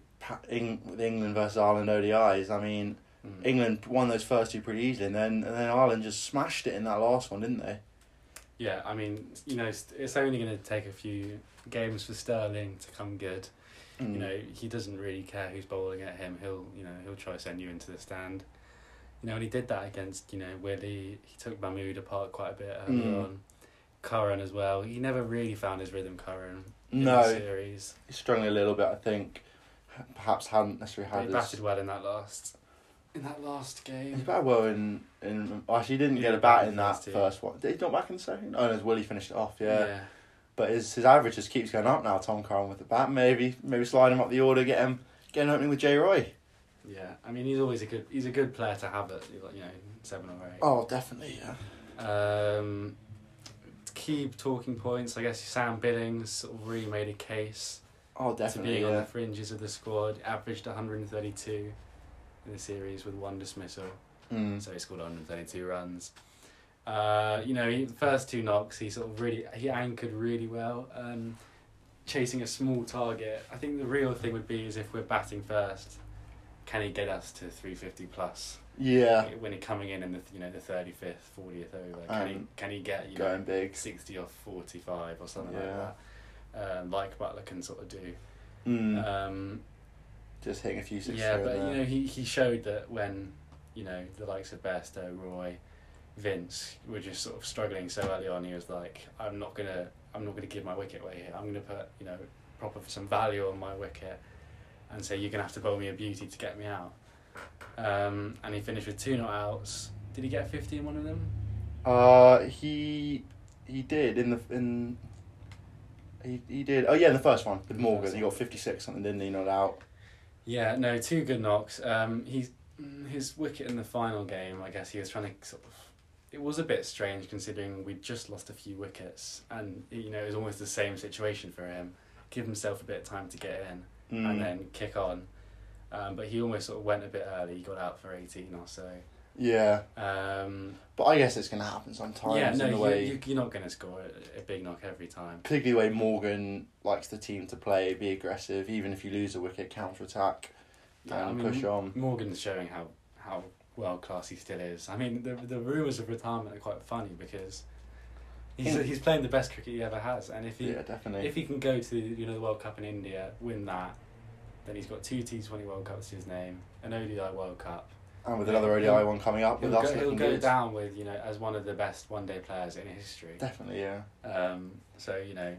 with England versus Ireland ODIs. I mean, Mm. England won those first two pretty easily, and then and then Ireland just smashed it in that last one, didn't they? Yeah, I mean, you know, it's, it's only going to take a few games for Stirling to come good. Mm. You know, he doesn't really care who's bowling at him. He'll, you know, he'll try to send you into the stand. You know, and he did that against, you know, Willie. He took Mahmood apart quite a bit early Mm. on. Curran as well. He never really found his rhythm, Curran, in the no, series. he's struggling a little bit. I think perhaps hadn't necessarily had he his. batted well in that last, in that last game. He batted well in in. Actually, he didn't He get a didn't bat bat in that first first one. Did he not back in the second? Oh no, Willie finished it off. Yeah. yeah. But his his average just keeps going up now. Tom Curran with the bat, maybe maybe slide him up the order, get him get an opening with Jay Roy. Yeah, I mean he's always a good he's a good player to have at you know seven or eight. Oh, definitely, yeah. Um, key talking points, I guess Sam Billings sort of really made a case Oh, to definitely, being on the fringes of the squad. Averaged 132 in the series with one dismissal, Mm. so he scored 132 runs. Uh, you know, he, the first two knocks he sort of really he anchored really well. Um, chasing a small target. I think the real thing would be is if we're batting first, can he get us to 350 plus? Yeah, when he coming in in the you know the thirty fifth, fortieth over, can he Um, can he get you know going big. sixty or forty five or something Yeah. like that, um, like Buttler can sort of do. Mm. Um, Just hitting a few sixes. yeah, but you know he he showed that when you know the likes of Bairstow, Roy, Vince were just sort of struggling so early on. He was like, I'm not gonna I'm not gonna give my wicket away here. I'm gonna put you know proper some value on my wicket, and say you're gonna have to bowl me a beauty to get me out. Um, and he finished with two not outs. Did he get fifty in one of them? Uh, he he did in the in. He, he did. Oh yeah, in the first one with Morgan, he got fifty six something, didn't he? Not out. Yeah, no, two good knocks. Um, he's mm, his wicket in the final game. I guess he was trying to sort of. It was a bit strange considering we'd just lost a few wickets, and you know it was almost the same situation for him. Give himself a bit of time to get in Mm. and then kick on, um, but he almost sort of went a bit early. He got out for eighteen or so. Yeah, Um, but I guess it's gonna happen sometimes. yeah, no, in the way, you, you're not going to score a, a big knock every time. particularly the way Morgan likes the team to play, be aggressive, even if you lose a wicket, counter attack, Yeah, and I mean, push on. Morgan's showing how how world class he still is. I mean, the the rumours of retirement are quite funny because he's he's playing the best cricket he ever has, and if he Yeah, definitely. if he can go to you know the World Cup in India, win that, then he's got two T Twenty World Cups to his name, an ODI World Cup. and with another ODI He'll- one coming up He'll with us go, he'll go down with you know as one of the best one day players in history. Definitely, yeah. Um, so you know.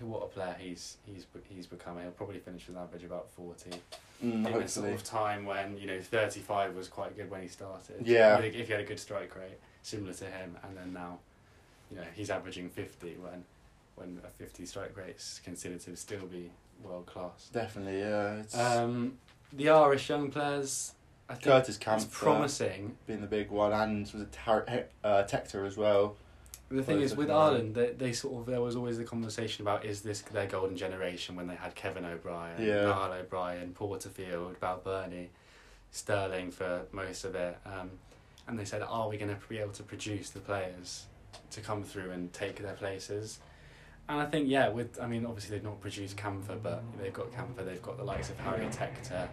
What a player he's he's he's becoming. He'll probably finish with an average about forty. Mm, in a sort of time when you know 35 was quite good when he started. Yeah. If he had a good strike rate, similar to him, and then now, you know, he's averaging 50 when when a 50 strike rate is considered to still be world class. Definitely, yeah. It's Um, the Irish young players, I think Curtis Campher promising. being the big one, and was it Tar- uh, Tector as well. The thing is, with. Ireland, they, they sort of there was always the conversation about is this their golden generation when they had Kevin O'Brien, Yeah. Niall O'Brien, Porterfield, Balbirnie, Stirling for most of it, um, and they said, are we going to be able to produce the players to come through and take their places? And I think yeah, with I mean obviously they've not produced Campher, but they've got Campher, they've got the likes of Harry Tector,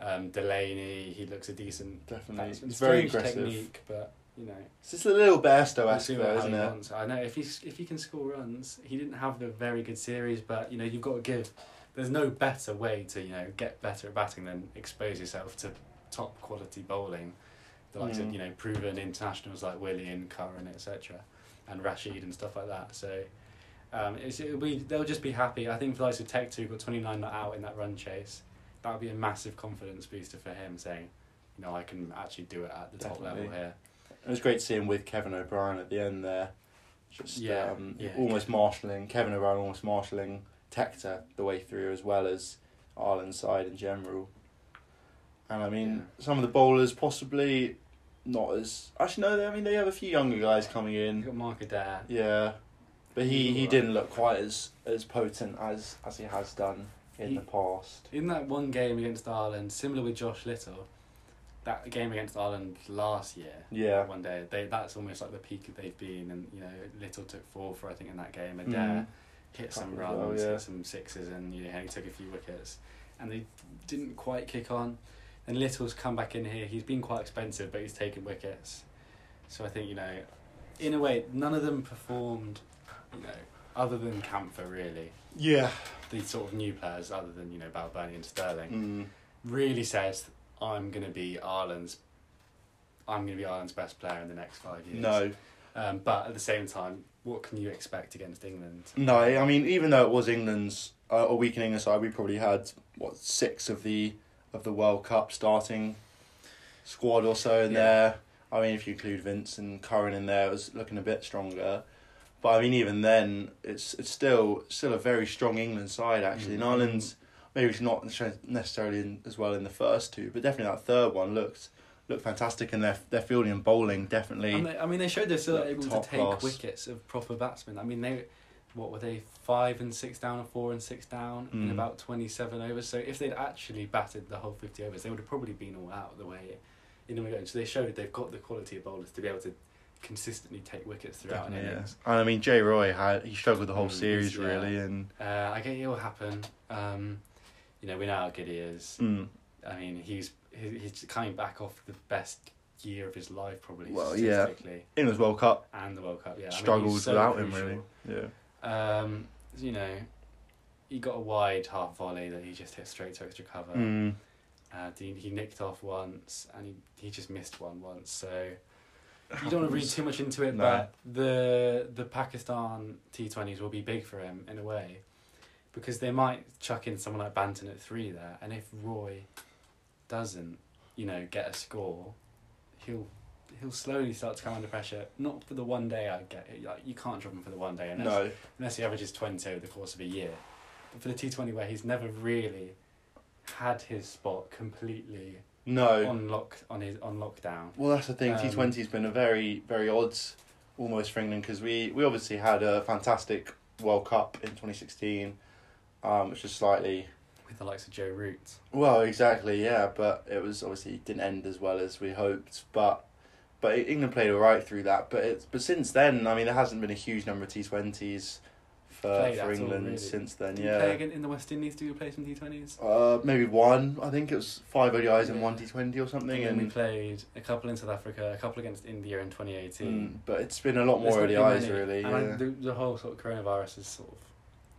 um, Delaney. He looks a decent Definitely, it's very aggressive. technique, but you know. It's just a little Bairstow We'll esque see though, isn't it? I know if he's if he can score runs, he didn't have the very good series, but you know you've got to give. There's no better way to you know get better at batting than expose yourself to top quality bowling, the likes of Mm. you know proven internationals like Willie and Curran etc, and Rashid and stuff like that. So. Um, it's, it'll be, they'll just be happy. I think for the likes of Tector got 29 not out in that run chase. That would be a massive confidence booster for him, saying, you know, I can actually do it at the top level Definitely. here. It was great to see him with Kevin O'Brien at the end there. Just Yeah, um, yeah. almost marshalling Kevin O'Brien, almost marshalling Tector the way through as well as Ireland's side in general. And I mean, some of the bowlers possibly not as actually no. They, I mean, they have a few younger guys coming You've in. got Mark Adair. Yeah, but he, he didn't look quite as as potent as as he has done in He- the past. In that one game against Ireland, similar with Josh Little, that game against Ireland last year, Yeah. one day, they that's almost like the peak that they've been. And you know, Little took four for I think in that game. Mhm. Adair hit some Couple as well, runs, yeah. hit some sixes, and you know he took a few wickets. and they didn't quite kick on. And Little's come back in here. He's been quite expensive, but he's taken wickets. So I think you know, in a way, none of them performed. You know, other than Campher, really, Yeah. the sort of new players, other than you know Balbirnie and Stirling, Mm. really says I'm going to be Ireland's. I'm going to be Ireland's best player in the next five years. No. Um, but at the same time, what can you expect against England? No, I mean even though it was England's uh, a weak in England side, we probably had what six of the of the World Cup starting squad or so in Yeah. there. I mean, if you include Vince and Curran in there, it was looking a bit stronger. But I mean, even then, it's it's still still a very strong England side actually. And Mm. Ireland's maybe it's not necessarily in, as well in the first two, but definitely that third one looked looked fantastic, and their their fielding and bowling definitely. And they, I mean, they showed they're still able to take class. wickets of proper batsmen. I mean, they, what were they, five and six down, or four and six down in Mm. about twenty seven overs. So if they'd actually batted the whole fifty overs, they would have probably been all out of the way in the going. So they showed they've got the quality of bowlers to be able to consistently take wickets throughout an Definitely, yeah. innings. And I mean, Jay Roy had he struggled the whole Mm, series yeah. really, and Uh, I get it will happen. Um, you know, we know how good he is. mm, I mean, he's he's coming back off the best year of his life, probably Well, yeah. statistically, England's World Cup and the World Cup. Yeah, I mean, struggled so without him really. Yeah. Um, you know, he got a wide half volley that he just hit straight to extra cover. Mm. Uh, he, he nicked off once, and he, he just missed one once. So you don't want to read too much into it, No. but the the Pakistan T Twenties will be big for him in a way, because they might chuck in someone like Banton at three there, and if Roy doesn't, you know, get a score, he'll he'll slowly start to come under pressure. Not for the one day, I get it. Like you can't drop him for the one day unless No, unless he averages 20 over the course of a year. But for the T20 where he's never really had his spot completely no. on lock on his on lockdown. Well, that's the thing. Um, T Twenty's been a very, very odd, almost for England because we we obviously had a fantastic World Cup in twenty sixteen, um, which was slightly With the likes of Joe Root. well, exactly, yeah, but it was obviously didn't end as well as we hoped, but. But England played all right through that. But it's but since then, I mean, there hasn't been a huge number of T Twenties for for all, England really. since then. Did you yeah, play again in the West Indies? Do you play some T20s? Uh, maybe one. I think it was five ODIs and Yeah. one T Twenty or something. And then we played a couple in South Africa, a couple against India in 2018. mm, but it's been a lot more ODIs really. And Yeah. the, the whole sort of coronavirus has sort of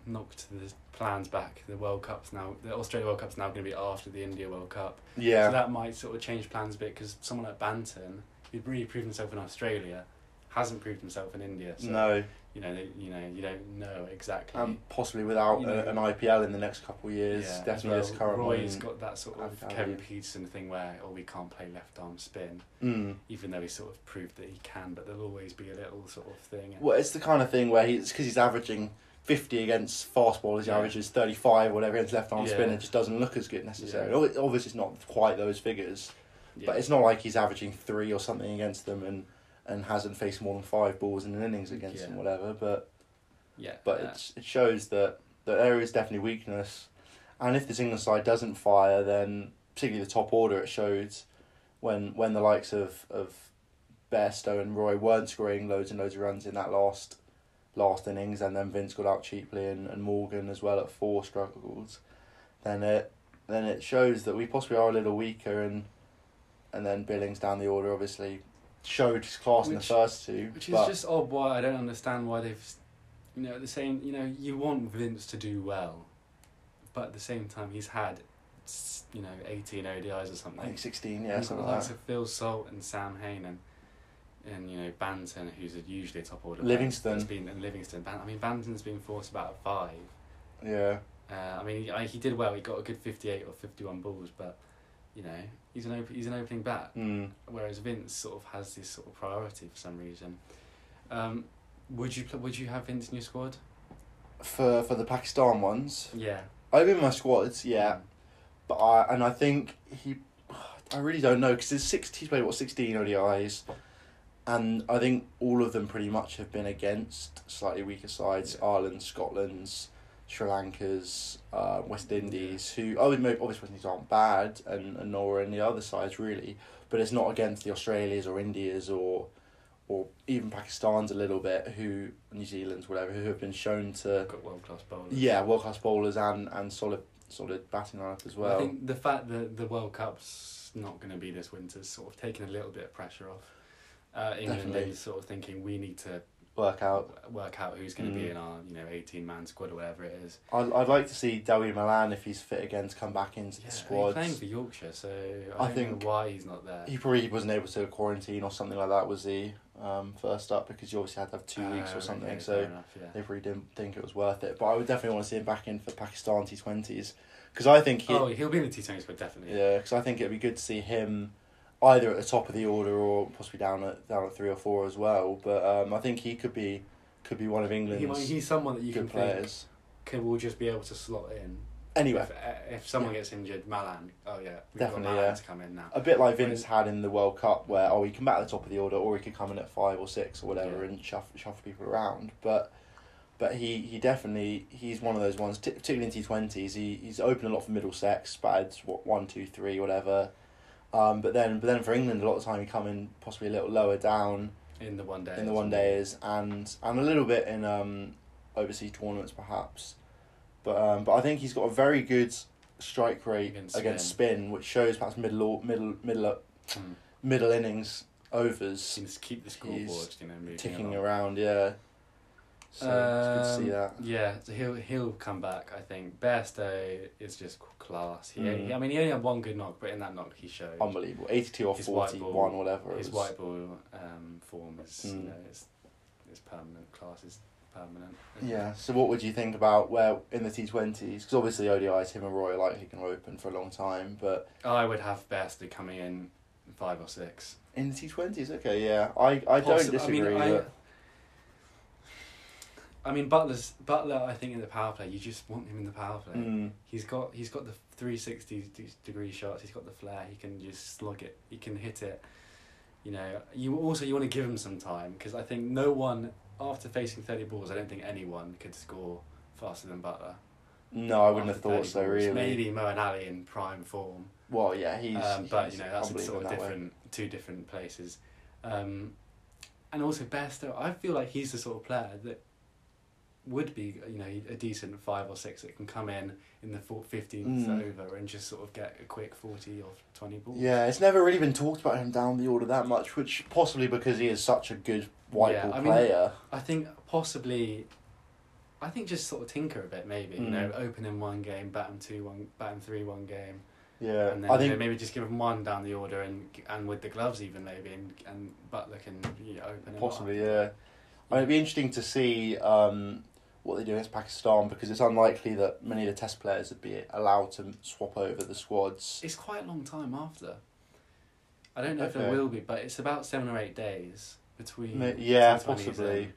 knocked the plans back. The World Cup's now, the Australia World Cup's now going to be after the India World Cup. yeah. So that might sort of change plans a bit because someone like Banton, who'd really proved himself in Australia, hasn't proved himself in India. So, no, You know, they, you know, you don't know exactly. and possibly without You a, an IPL in the next couple of years. Yeah, definitely well, this current Roy's got that sort of Kevin. Pietersen thing where, oh, we can't play left arm spin, Mm. even though he sort of proved that he can, but there'll always be a little sort of thing. Well, it's the kind of thing where he's because he's averaging fifty against fast bowlers. He Yeah. averages thirty five or whatever against left arm Yeah. spin. It just doesn't look as good necessarily. Obviously, it's not quite those figures, but it's not like he's averaging three or something against them and and hasn't faced more than five balls in an innings against Yeah. them, whatever. But yeah, but yeah. it's, it shows that, that there is definitely weakness. And if this England side doesn't fire, then particularly the top order, it showed when when the likes of, of Bairstow and Roy weren't scoring loads and loads of runs in that last last innings, and then Vince got out cheaply, and, and Morgan as well at four struggles, then it then it shows that we possibly are a little weaker, and and then Billings down the order obviously showed his class in the first two, Which is just odd. Why I don't understand why they've, you know, the same. You know, you want Vince to do well, but at the same time, he's had, you know, eighteen ODIs or something. I think sixteen, yeah, You've something like that. Phil Salt and Sam Hain and, and you know Banton, who's usually a top order. Livingstone. that's been and Livingstone. Ban- I mean, Banton's been forced about five. Yeah. Uh, I mean, he, I, he did well. He got a good fifty-eight or fifty-one balls, but you know, he's an op- he's an opening bat. Mm. Whereas Vince sort of has this sort of priority for some reason. Um, would you pl- would you have Vince in your squad? For for the Pakistan ones, Yeah. I've been in my squads, yeah, but I and I think he, I really don't know because there's six. He's played what sixteen ODIs, and I think all of them pretty much have been against slightly weaker sides: Yeah. Ireland, Scotland's, Sri Lanka's, uh, West Indies. Who oh, maybe obviously West Indies aren't bad, and and nor are any other sides really, but it's not against the Australias or Indias or. Or even Pakistan's a little bit, who New Zealand's whatever, who have been shown to Got world class bowlers. yeah, world class bowlers and and solid solid batting lineup as Well, well. I think the fact that the World Cup's not going to be this winter's sort of taken a little bit of pressure off uh, England Definitely. and sort of thinking we need to Work out. work out who's going to be Mm. in our you know eighteen man squad or whatever it is. I'd, I'd like to see Dawid Malan if he's fit again to come back into Yeah, the he's squad. playing for Yorkshire, so I, I don't think know why he's not there. He probably wasn't able to quarantine or something like that, was he? Um, first up because you obviously had to have two weeks Uh, or something, okay, so enough, yeah. they probably didn't think it was worth it. But I would definitely want to see him back in for Pakistan T Twenties because I think he, Oh, he'll be in the T Twenty squad definitely. yeah, because I think it'd be good to see him either at the top of the order or possibly down at down at three or four as well. But um, I think he could be could be one of He England's might, he's someone that you can think players. can will just be able to slot in. Anyway, If, if someone gets injured, Malan. Oh yeah, Definitely, yeah. to come in now. a bit like Vince had in the World Cup, where oh he can bat at the top of the order, or he could come in at five or six or whatever Yeah. and shuffle shuffle people around. But but he, he definitely he's one of those ones, particularly in T twenties. He he's open a lot for Middlesex, what one two three whatever. Um, but then but then for England, a lot of the time he come in possibly a little lower down in the one day. in the one days and and a little bit in um, overseas tournaments perhaps. But um, but I think he's got a very good strike rate Against against, spin, which shows perhaps middle or- middle middle Hmm. middle innings overs Seems to keep the scoreboard, you know, ticking along. around. Yeah. So it's good to see Um, that. Yeah, so he'll he'll come back. I think Bairstow is just class. He, Mm. I mean, he only had one good knock, but in that knock he showed Unbelievable. Eighty two or forty one, whatever. his was. white ball um, form is you Mm. know is is permanent. Class is permanent. Yeah. So what would you think about where in the T twenties? Because obviously ODIs him and Roy are likely going to open for a long time, but I would have Bairstow coming in five or six. in the T twenties, okay, yeah, I I don't disagree. I mean, I, I mean, Buttler's Buttler. I think in the power play, you just want him in the power play. mm, He's got he's got the three sixty degree shots. He's got the flair. He can just slug it. He can hit it. You know. You also you want to give him some time because I think no one after facing thirty balls, I don't think anyone could score faster than Buttler. no, I wouldn't have thought so. balls. Really. Maybe Moeen Ali in prime form. Well, yeah, he's. um, but he's you know that's sort of that way. different two different places. Um, and also Bairstow, I feel like he's the sort of player that would be you know a decent five or six that can come in in the fifteenth Mm. over and just sort of get a quick forty or twenty balls. Yeah, it's never really been talked about him down the order that much, which possibly because he is such a good white Yeah, ball I mean- player. I think possibly. I think just sort of tinker a bit, maybe you know, Mm. open in one game, bat him two, one, bat him three, one game, yeah, and then I you know, maybe just give him one down the order and and with the gloves even maybe, and and Buttler can you know, open him possibly, yeah. I mean, it'd be interesting to see um, what they do against Pakistan because it's unlikely that many of the Test players would be allowed to swap over the squads. It's quite a long time after. I don't know if Okay. there will be, but it's about seven or eight days between. Yeah, possibly.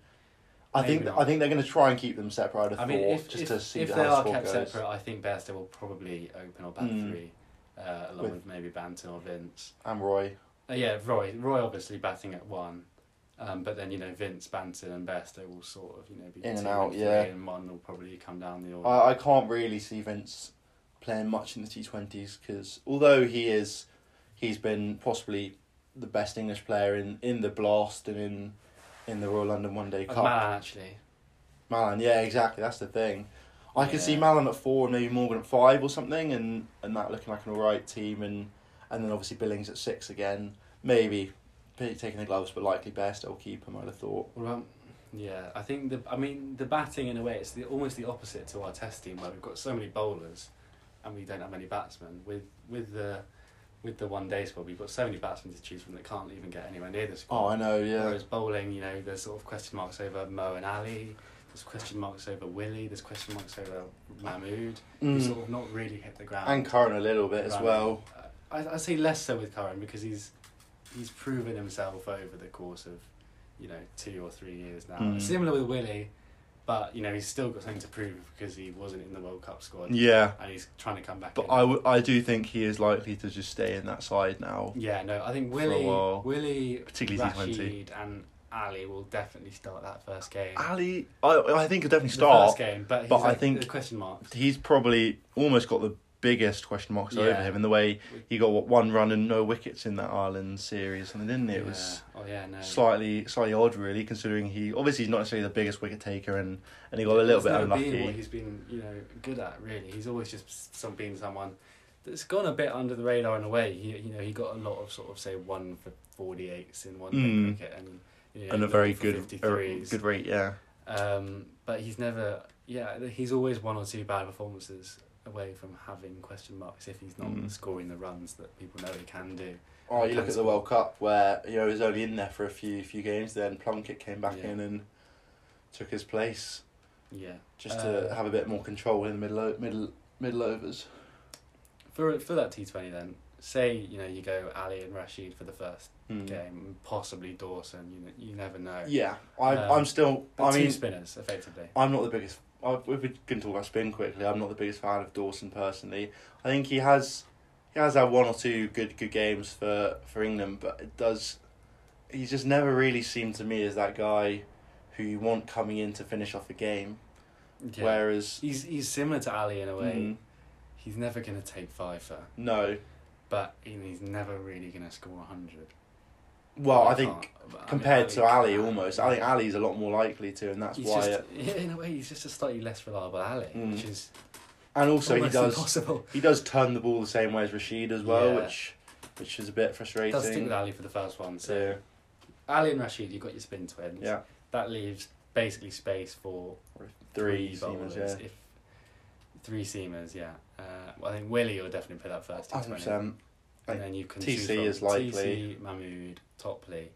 I maybe think not. I think they're going to try and keep them separate. Have I mean, if just if, to see if they the are kept goes. separate, I think Bairstow will probably open or bat Mm. three, uh, along With- with, maybe Banton or Vince. And Roy, Uh, yeah, Roy. Roy obviously batting at one, um, but then you know Vince, Banton, and Best, they will sort of you know be In and out, yeah. and one will probably come down the order. I, I can't really see Vince playing much in the T Twenties because although he is, he's been possibly the best English player in, in the Blast and in in the Royal London One Day Uh, Cup. Malan actually. Malan, yeah, exactly. That's the thing. I could see Yeah. Malan at four and maybe Morgan at five or something, and, and that looking like an alright team, and and then obviously Billings at six again. Maybe taking the gloves, but likely best. I'll keep him. I'd have thought. Well, um, yeah, I think the. I mean, the batting in a way it's the almost the opposite to our test team where we've got so many bowlers, and we don't have many batsmen. With with the with the one day squad, we've got so many batsmen to choose from that can't even get anywhere near the Oh. I know. Yeah. Whereas bowling, you know, there's sort of question marks over Moeen Ali. There's question marks over Willie. There's question marks over Mahmood. Mm. sort of not really hit the ground. And Curran a little bit as well. I I say less so with Curran because he's he's proven himself over the course of you know two or three years now. Mm. Similar with Willie, but you know he's still got something to prove because he wasn't in the World Cup squad Yeah, and he's trying to come back. but in. I, w- I do think he is likely to just stay in that side now. yeah no I think Willie. Willie Particularly Rashid and Ali will definitely start that first game. Ali, I I think he'll definitely start The first game, but, he's but I think- question mark. He's probably almost got the biggest question marks Yeah. over him in the way he got what one run and no wickets in that Ireland series, and didn't it? It was Yeah. Oh yeah, no. slightly slightly odd, really, considering he obviously he's not necessarily the biggest wicket taker, and, and he got a little bit never Been what unlucky. he's been, you know, good at really. He's always just some been someone that's gone a bit under the radar in a way. He, you know, he got a lot of sort of say one for forty eights in one Mm. cricket, and you know, And a very good, a good rate, yeah. Um, but he's never, yeah, he's always one or two bad performances away from having question marks if he's not Mm. scoring the runs that people know he can do. Oh, you look at the World Cup where you know he was only in there for a few few games. Then Plunkett came back Yeah. in and took his place Yeah. just to Uh, have a bit more control in the middle o- middle middle overs. For for that T Twenty then, say you know you go Ali and Rashid for the first Mm. game, possibly Dawson. You know, you never know. Yeah, I Um, I'm still. I two mean, spinners effectively. I'm not the biggest. If we can talk about spin quickly, I'm not the biggest fan of Dawson personally. I think he has he has had one or two good good games for for England, but it does. He's just never really seemed to me as that guy who you want coming in to finish off a game. Yeah. Whereas, he's he's similar to Ali in a way. Mm, He's never gonna take five for, no. but he's never really gonna score hundred. Well, I think mean, compared to Ali, almost, I think Ali's a lot more likely to, and that's He's why. just, it, yeah, in a way, he's just a slightly less reliable Ali, Mm. which is and also, he does impossible. he does turn the ball the same way as Rashid as well, Yeah. which which is a bit frustrating. Does stick with Ali for the first one. So So Ali and Rashid, you've got your spin twins. yeah, That leaves basically space for three bowlers. seamers, yeah. If three seamers, yeah. Uh, well, I think Willie will definitely play that first. Hundred percent. And then you can TC choose from is likely. TC, Mahmood, Topley.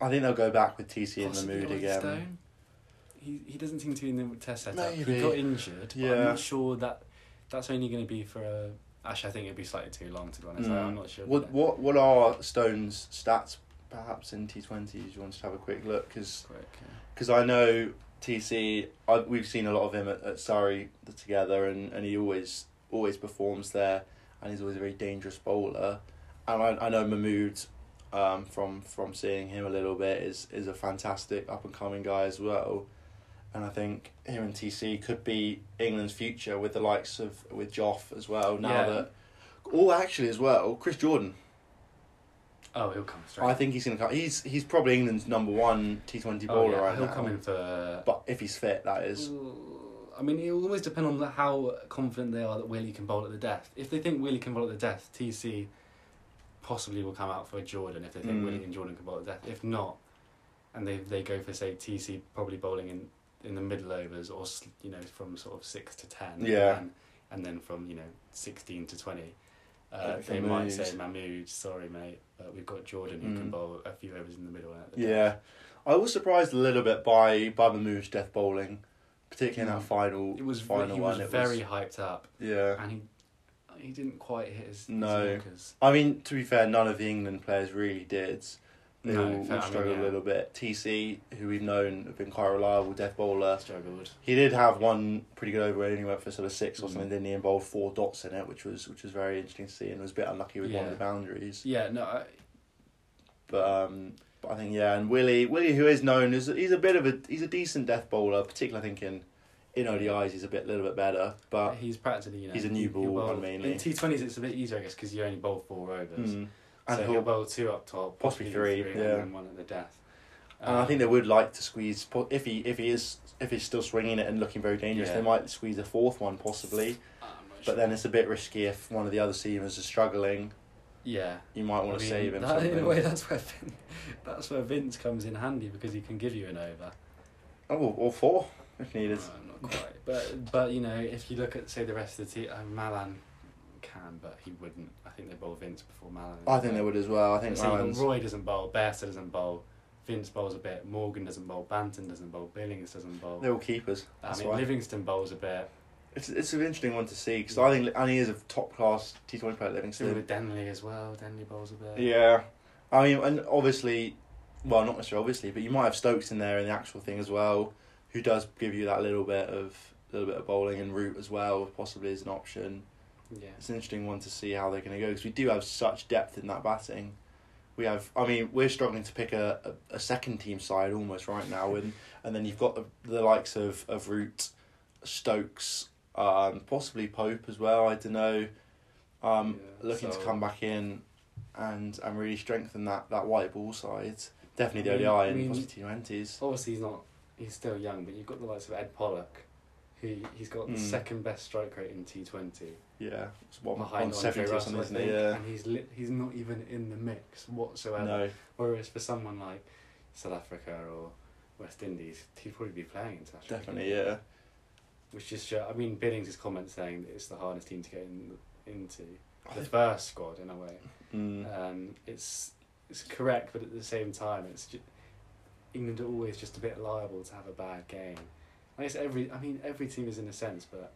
I think they'll go back with TC in the mood again. Stone. He he doesn't seem to be in the test setup. Maybe. He got injured, but I'm not sure that that's only going to be for a. Actually, I think it'd be slightly too long to be honest. Mm. I'm not sure. What what what are Stone's stats perhaps in T twenties? You want to have a quick look because Quick, yeah. because I know TC. I, we've seen a lot of him at, at Surrey together, and, and he always always performs there, and he's always a very dangerous bowler. And I, I know Mahmood, um, from from seeing him a little bit, is is a fantastic up and coming guy as well. And I think him and TC could be England's future with the likes of with Joff as well. Now Yeah. that, oh, actually as well, Chris Jordan. Oh, he'll come straight. I think he's gonna come. He's he's probably England's number one T Twenty bowler yeah, right he'll now. come in for. But if he's fit, that is. I mean, it will always depend on how confident they are that Willie can bowl at the death. If they think Willie can bowl at the death, TC possibly will come out for Jordan if they think Mm. And Jordan can bowl at the death. If not, and they they go for say TC probably bowling in in the middle overs or you know from sort of six to ten. Yeah. And, and then from you know sixteen to twenty. Uh, they might say Mahmood, sorry mate, but we've got Jordan who can Mm. bowl a few overs in the middle. At the Yeah. I was surprised a little bit by by Mahmood's death bowling, particularly in Mm. that final. it was final he one. was it very was hyped up. yeah. and he he didn't quite hit his, his No. markers. I mean, to be fair, none of the England players really did. They No, all, fair, all I mean, struggled yeah. a little bit. TC, who we've known have been quite reliable death bowler, Struggled. he did have one pretty good over where he went for sort of six or Mm. something. Didn't he? involved four dots in it, which was which was very interesting to see, and was a bit unlucky with one of the boundaries. Yeah, no, I, But um, but I think yeah, and Willie Willie, who is known as he's a bit of a he's a decent death bowler, particularly I think in in ODIs he's a bit little bit better, but he's practically you know he's a new ball one mainly. In T twenties, it's a bit easier, I guess, because you only bowl four overs. mm, so and he'll he'll, bowl two up top, Possibly three, and yeah. then one at the death. and I think they would like to squeeze if he if he is if he's still swinging it and looking very dangerous, Yeah. they might squeeze a fourth one possibly. Um, But sure. then it's a bit risky if one of the other seamers is struggling. yeah, You might want I to save him. that- in a way, that's where Vin, that's where Vince comes in handy because he can give you an over. Oh, or four if needed. Uh, not quite, but but you know, if you look at say the rest of the team, uh, Malan can, but he wouldn't. I think they bowl Vince before Malan. I think they would as well. I think Roy doesn't bowl, Bairstow doesn't bowl, Vince bowls a bit, Morgan doesn't bowl, Banton doesn't bowl, Billings doesn't bowl. they're all keepers. I mean, why. Livingstone bowls a bit. It's it's an interesting one to see because I think and he is a top class T Twenty player Livingstone. with Denly as well. Denly bowls a bit. Yeah, I mean, and obviously, well, not necessarily obviously, but you might have Stokes in there in the actual thing as well, who does give you that little bit of little bit of bowling and root as well, possibly as an option. Yeah. It's an interesting one to see how they're going to go because we do have such depth in that batting. We have, I mean, we're struggling to pick a, a, a second team side almost right now, and and then you've got the, the likes of of Root, Stokes, um, possibly Pope as well. I don't know. Um, Yeah, looking to come back in and and really strengthen that, that white ball side. Definitely the ODI I and mean- possibly T twenties. Obviously, he's not. He's still young, but you've got the likes of Ed Pollock, who he's got the Mm. second best strike rate in T Twenty, Yeah, it's one behind seventy Andre or Russell, something, isn't think. Yeah. and he's li- he's not even in the mix whatsoever. No, Whereas for someone like South Africa or West Indies, he'd probably be playing international. definitely, yeah. Which is, I mean, Billings' is comment saying that it's the hardest team to get in, into the first squad in a way. Mm. Um, it's it's correct, but at the same time, it's just, England are always just a bit liable to have a bad game. I guess every, I mean, every team is in a sense, but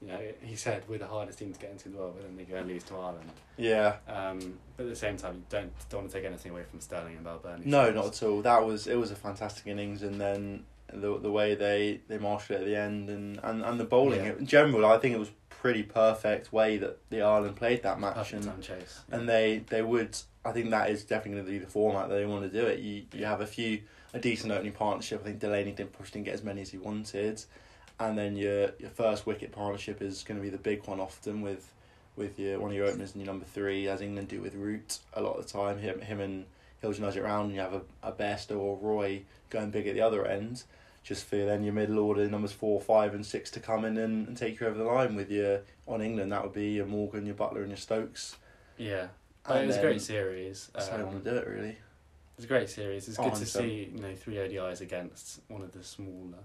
you know, he said we're the hardest team to get into the world, but then they go and lose to Ireland. Yeah. Um, but at the same time, you don't don't want to take anything away from Stirling and Balbirnie. No, not at all. That was it was a fantastic innings, and then the the way they they marshalled it at the end, and and, and the bowling Yeah. in general, I think it was pretty perfect way that the Ireland played that match, Perfect and chase. and they they would. I think that is definitely going to be the format that they want to do it. You you have a few a decent opening partnership. I think Delaney didn't push didn't get as many as he wanted, and then your your first wicket partnership is going to be the big one often with with your one of your openers and your number three, as England do with Root a lot of the time. Him him and he'll nudge it around, and you have a a Bairstow or Roy going big at the other end. Just for then your middle order numbers four, five, and six to come in and, and take you over the line with your on England. That would be your Morgan, your Buttler, and your Stokes. Yeah, but it And was a great series. That's how you Um, want to do it, really. It's a great series. It's Oh, good to 100%. see you know three ODIs against one of the smaller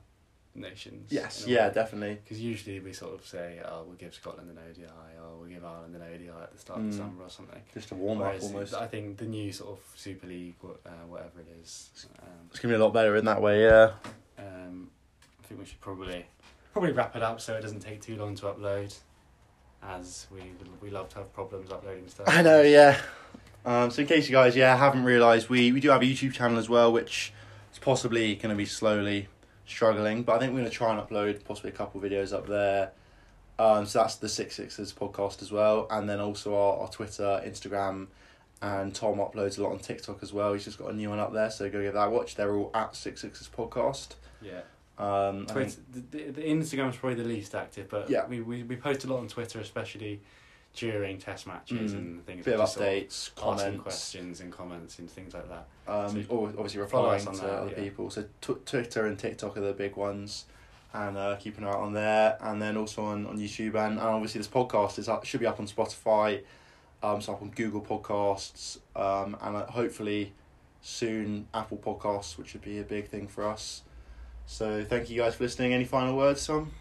nations. Yes, yeah, definitely. Because usually we sort of say, oh, we'll give Scotland an ODI, or we'll give Ireland an ODI at the start of Mm. the summer or something. Just a warm up almost. I think the new sort of Super League, uh, whatever it is, um, It's gonna be a lot better in that way, yeah. um, I think we should probably probably wrap it up so it doesn't take too long to upload, as we we love to have problems uploading stuff. I know, yeah. Um, so in case you guys, yeah, haven't realised, we, we do have a YouTube channel as well, which is possibly going to be slowly struggling, but I think we're going to try and upload possibly a couple videos up there. Um, so that's the Six Sixes podcast as well, and then also our, our Twitter, Instagram, and Tom uploads a lot on TikTok as well. He's just got a new one up there, so go give that a watch. They're all at Six Sixes podcast. Yeah. Um, I Twitter, think- the, the, the Instagram's probably the least active, but Yeah. we, we, we post a lot on Twitter, especially during test matches Mm. and things. bit of just sort updates, comments. questions and comments and things like that. Um, So obviously replying to that, other yeah. people. So tw- Twitter and TikTok are the big ones, and uh, keep an eye out on there, and then also on, on YouTube, and, and obviously this podcast is up, should be up on Spotify, um, so up on Google Podcasts, um, and uh, hopefully soon Apple Podcasts, which would be a big thing for us. So thank you guys for listening. Any final words, Tom?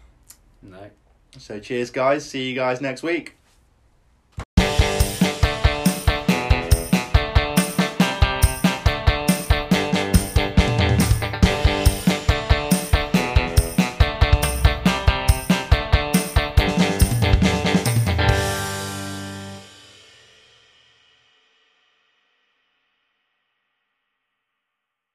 No. So cheers, guys. See you guys next week.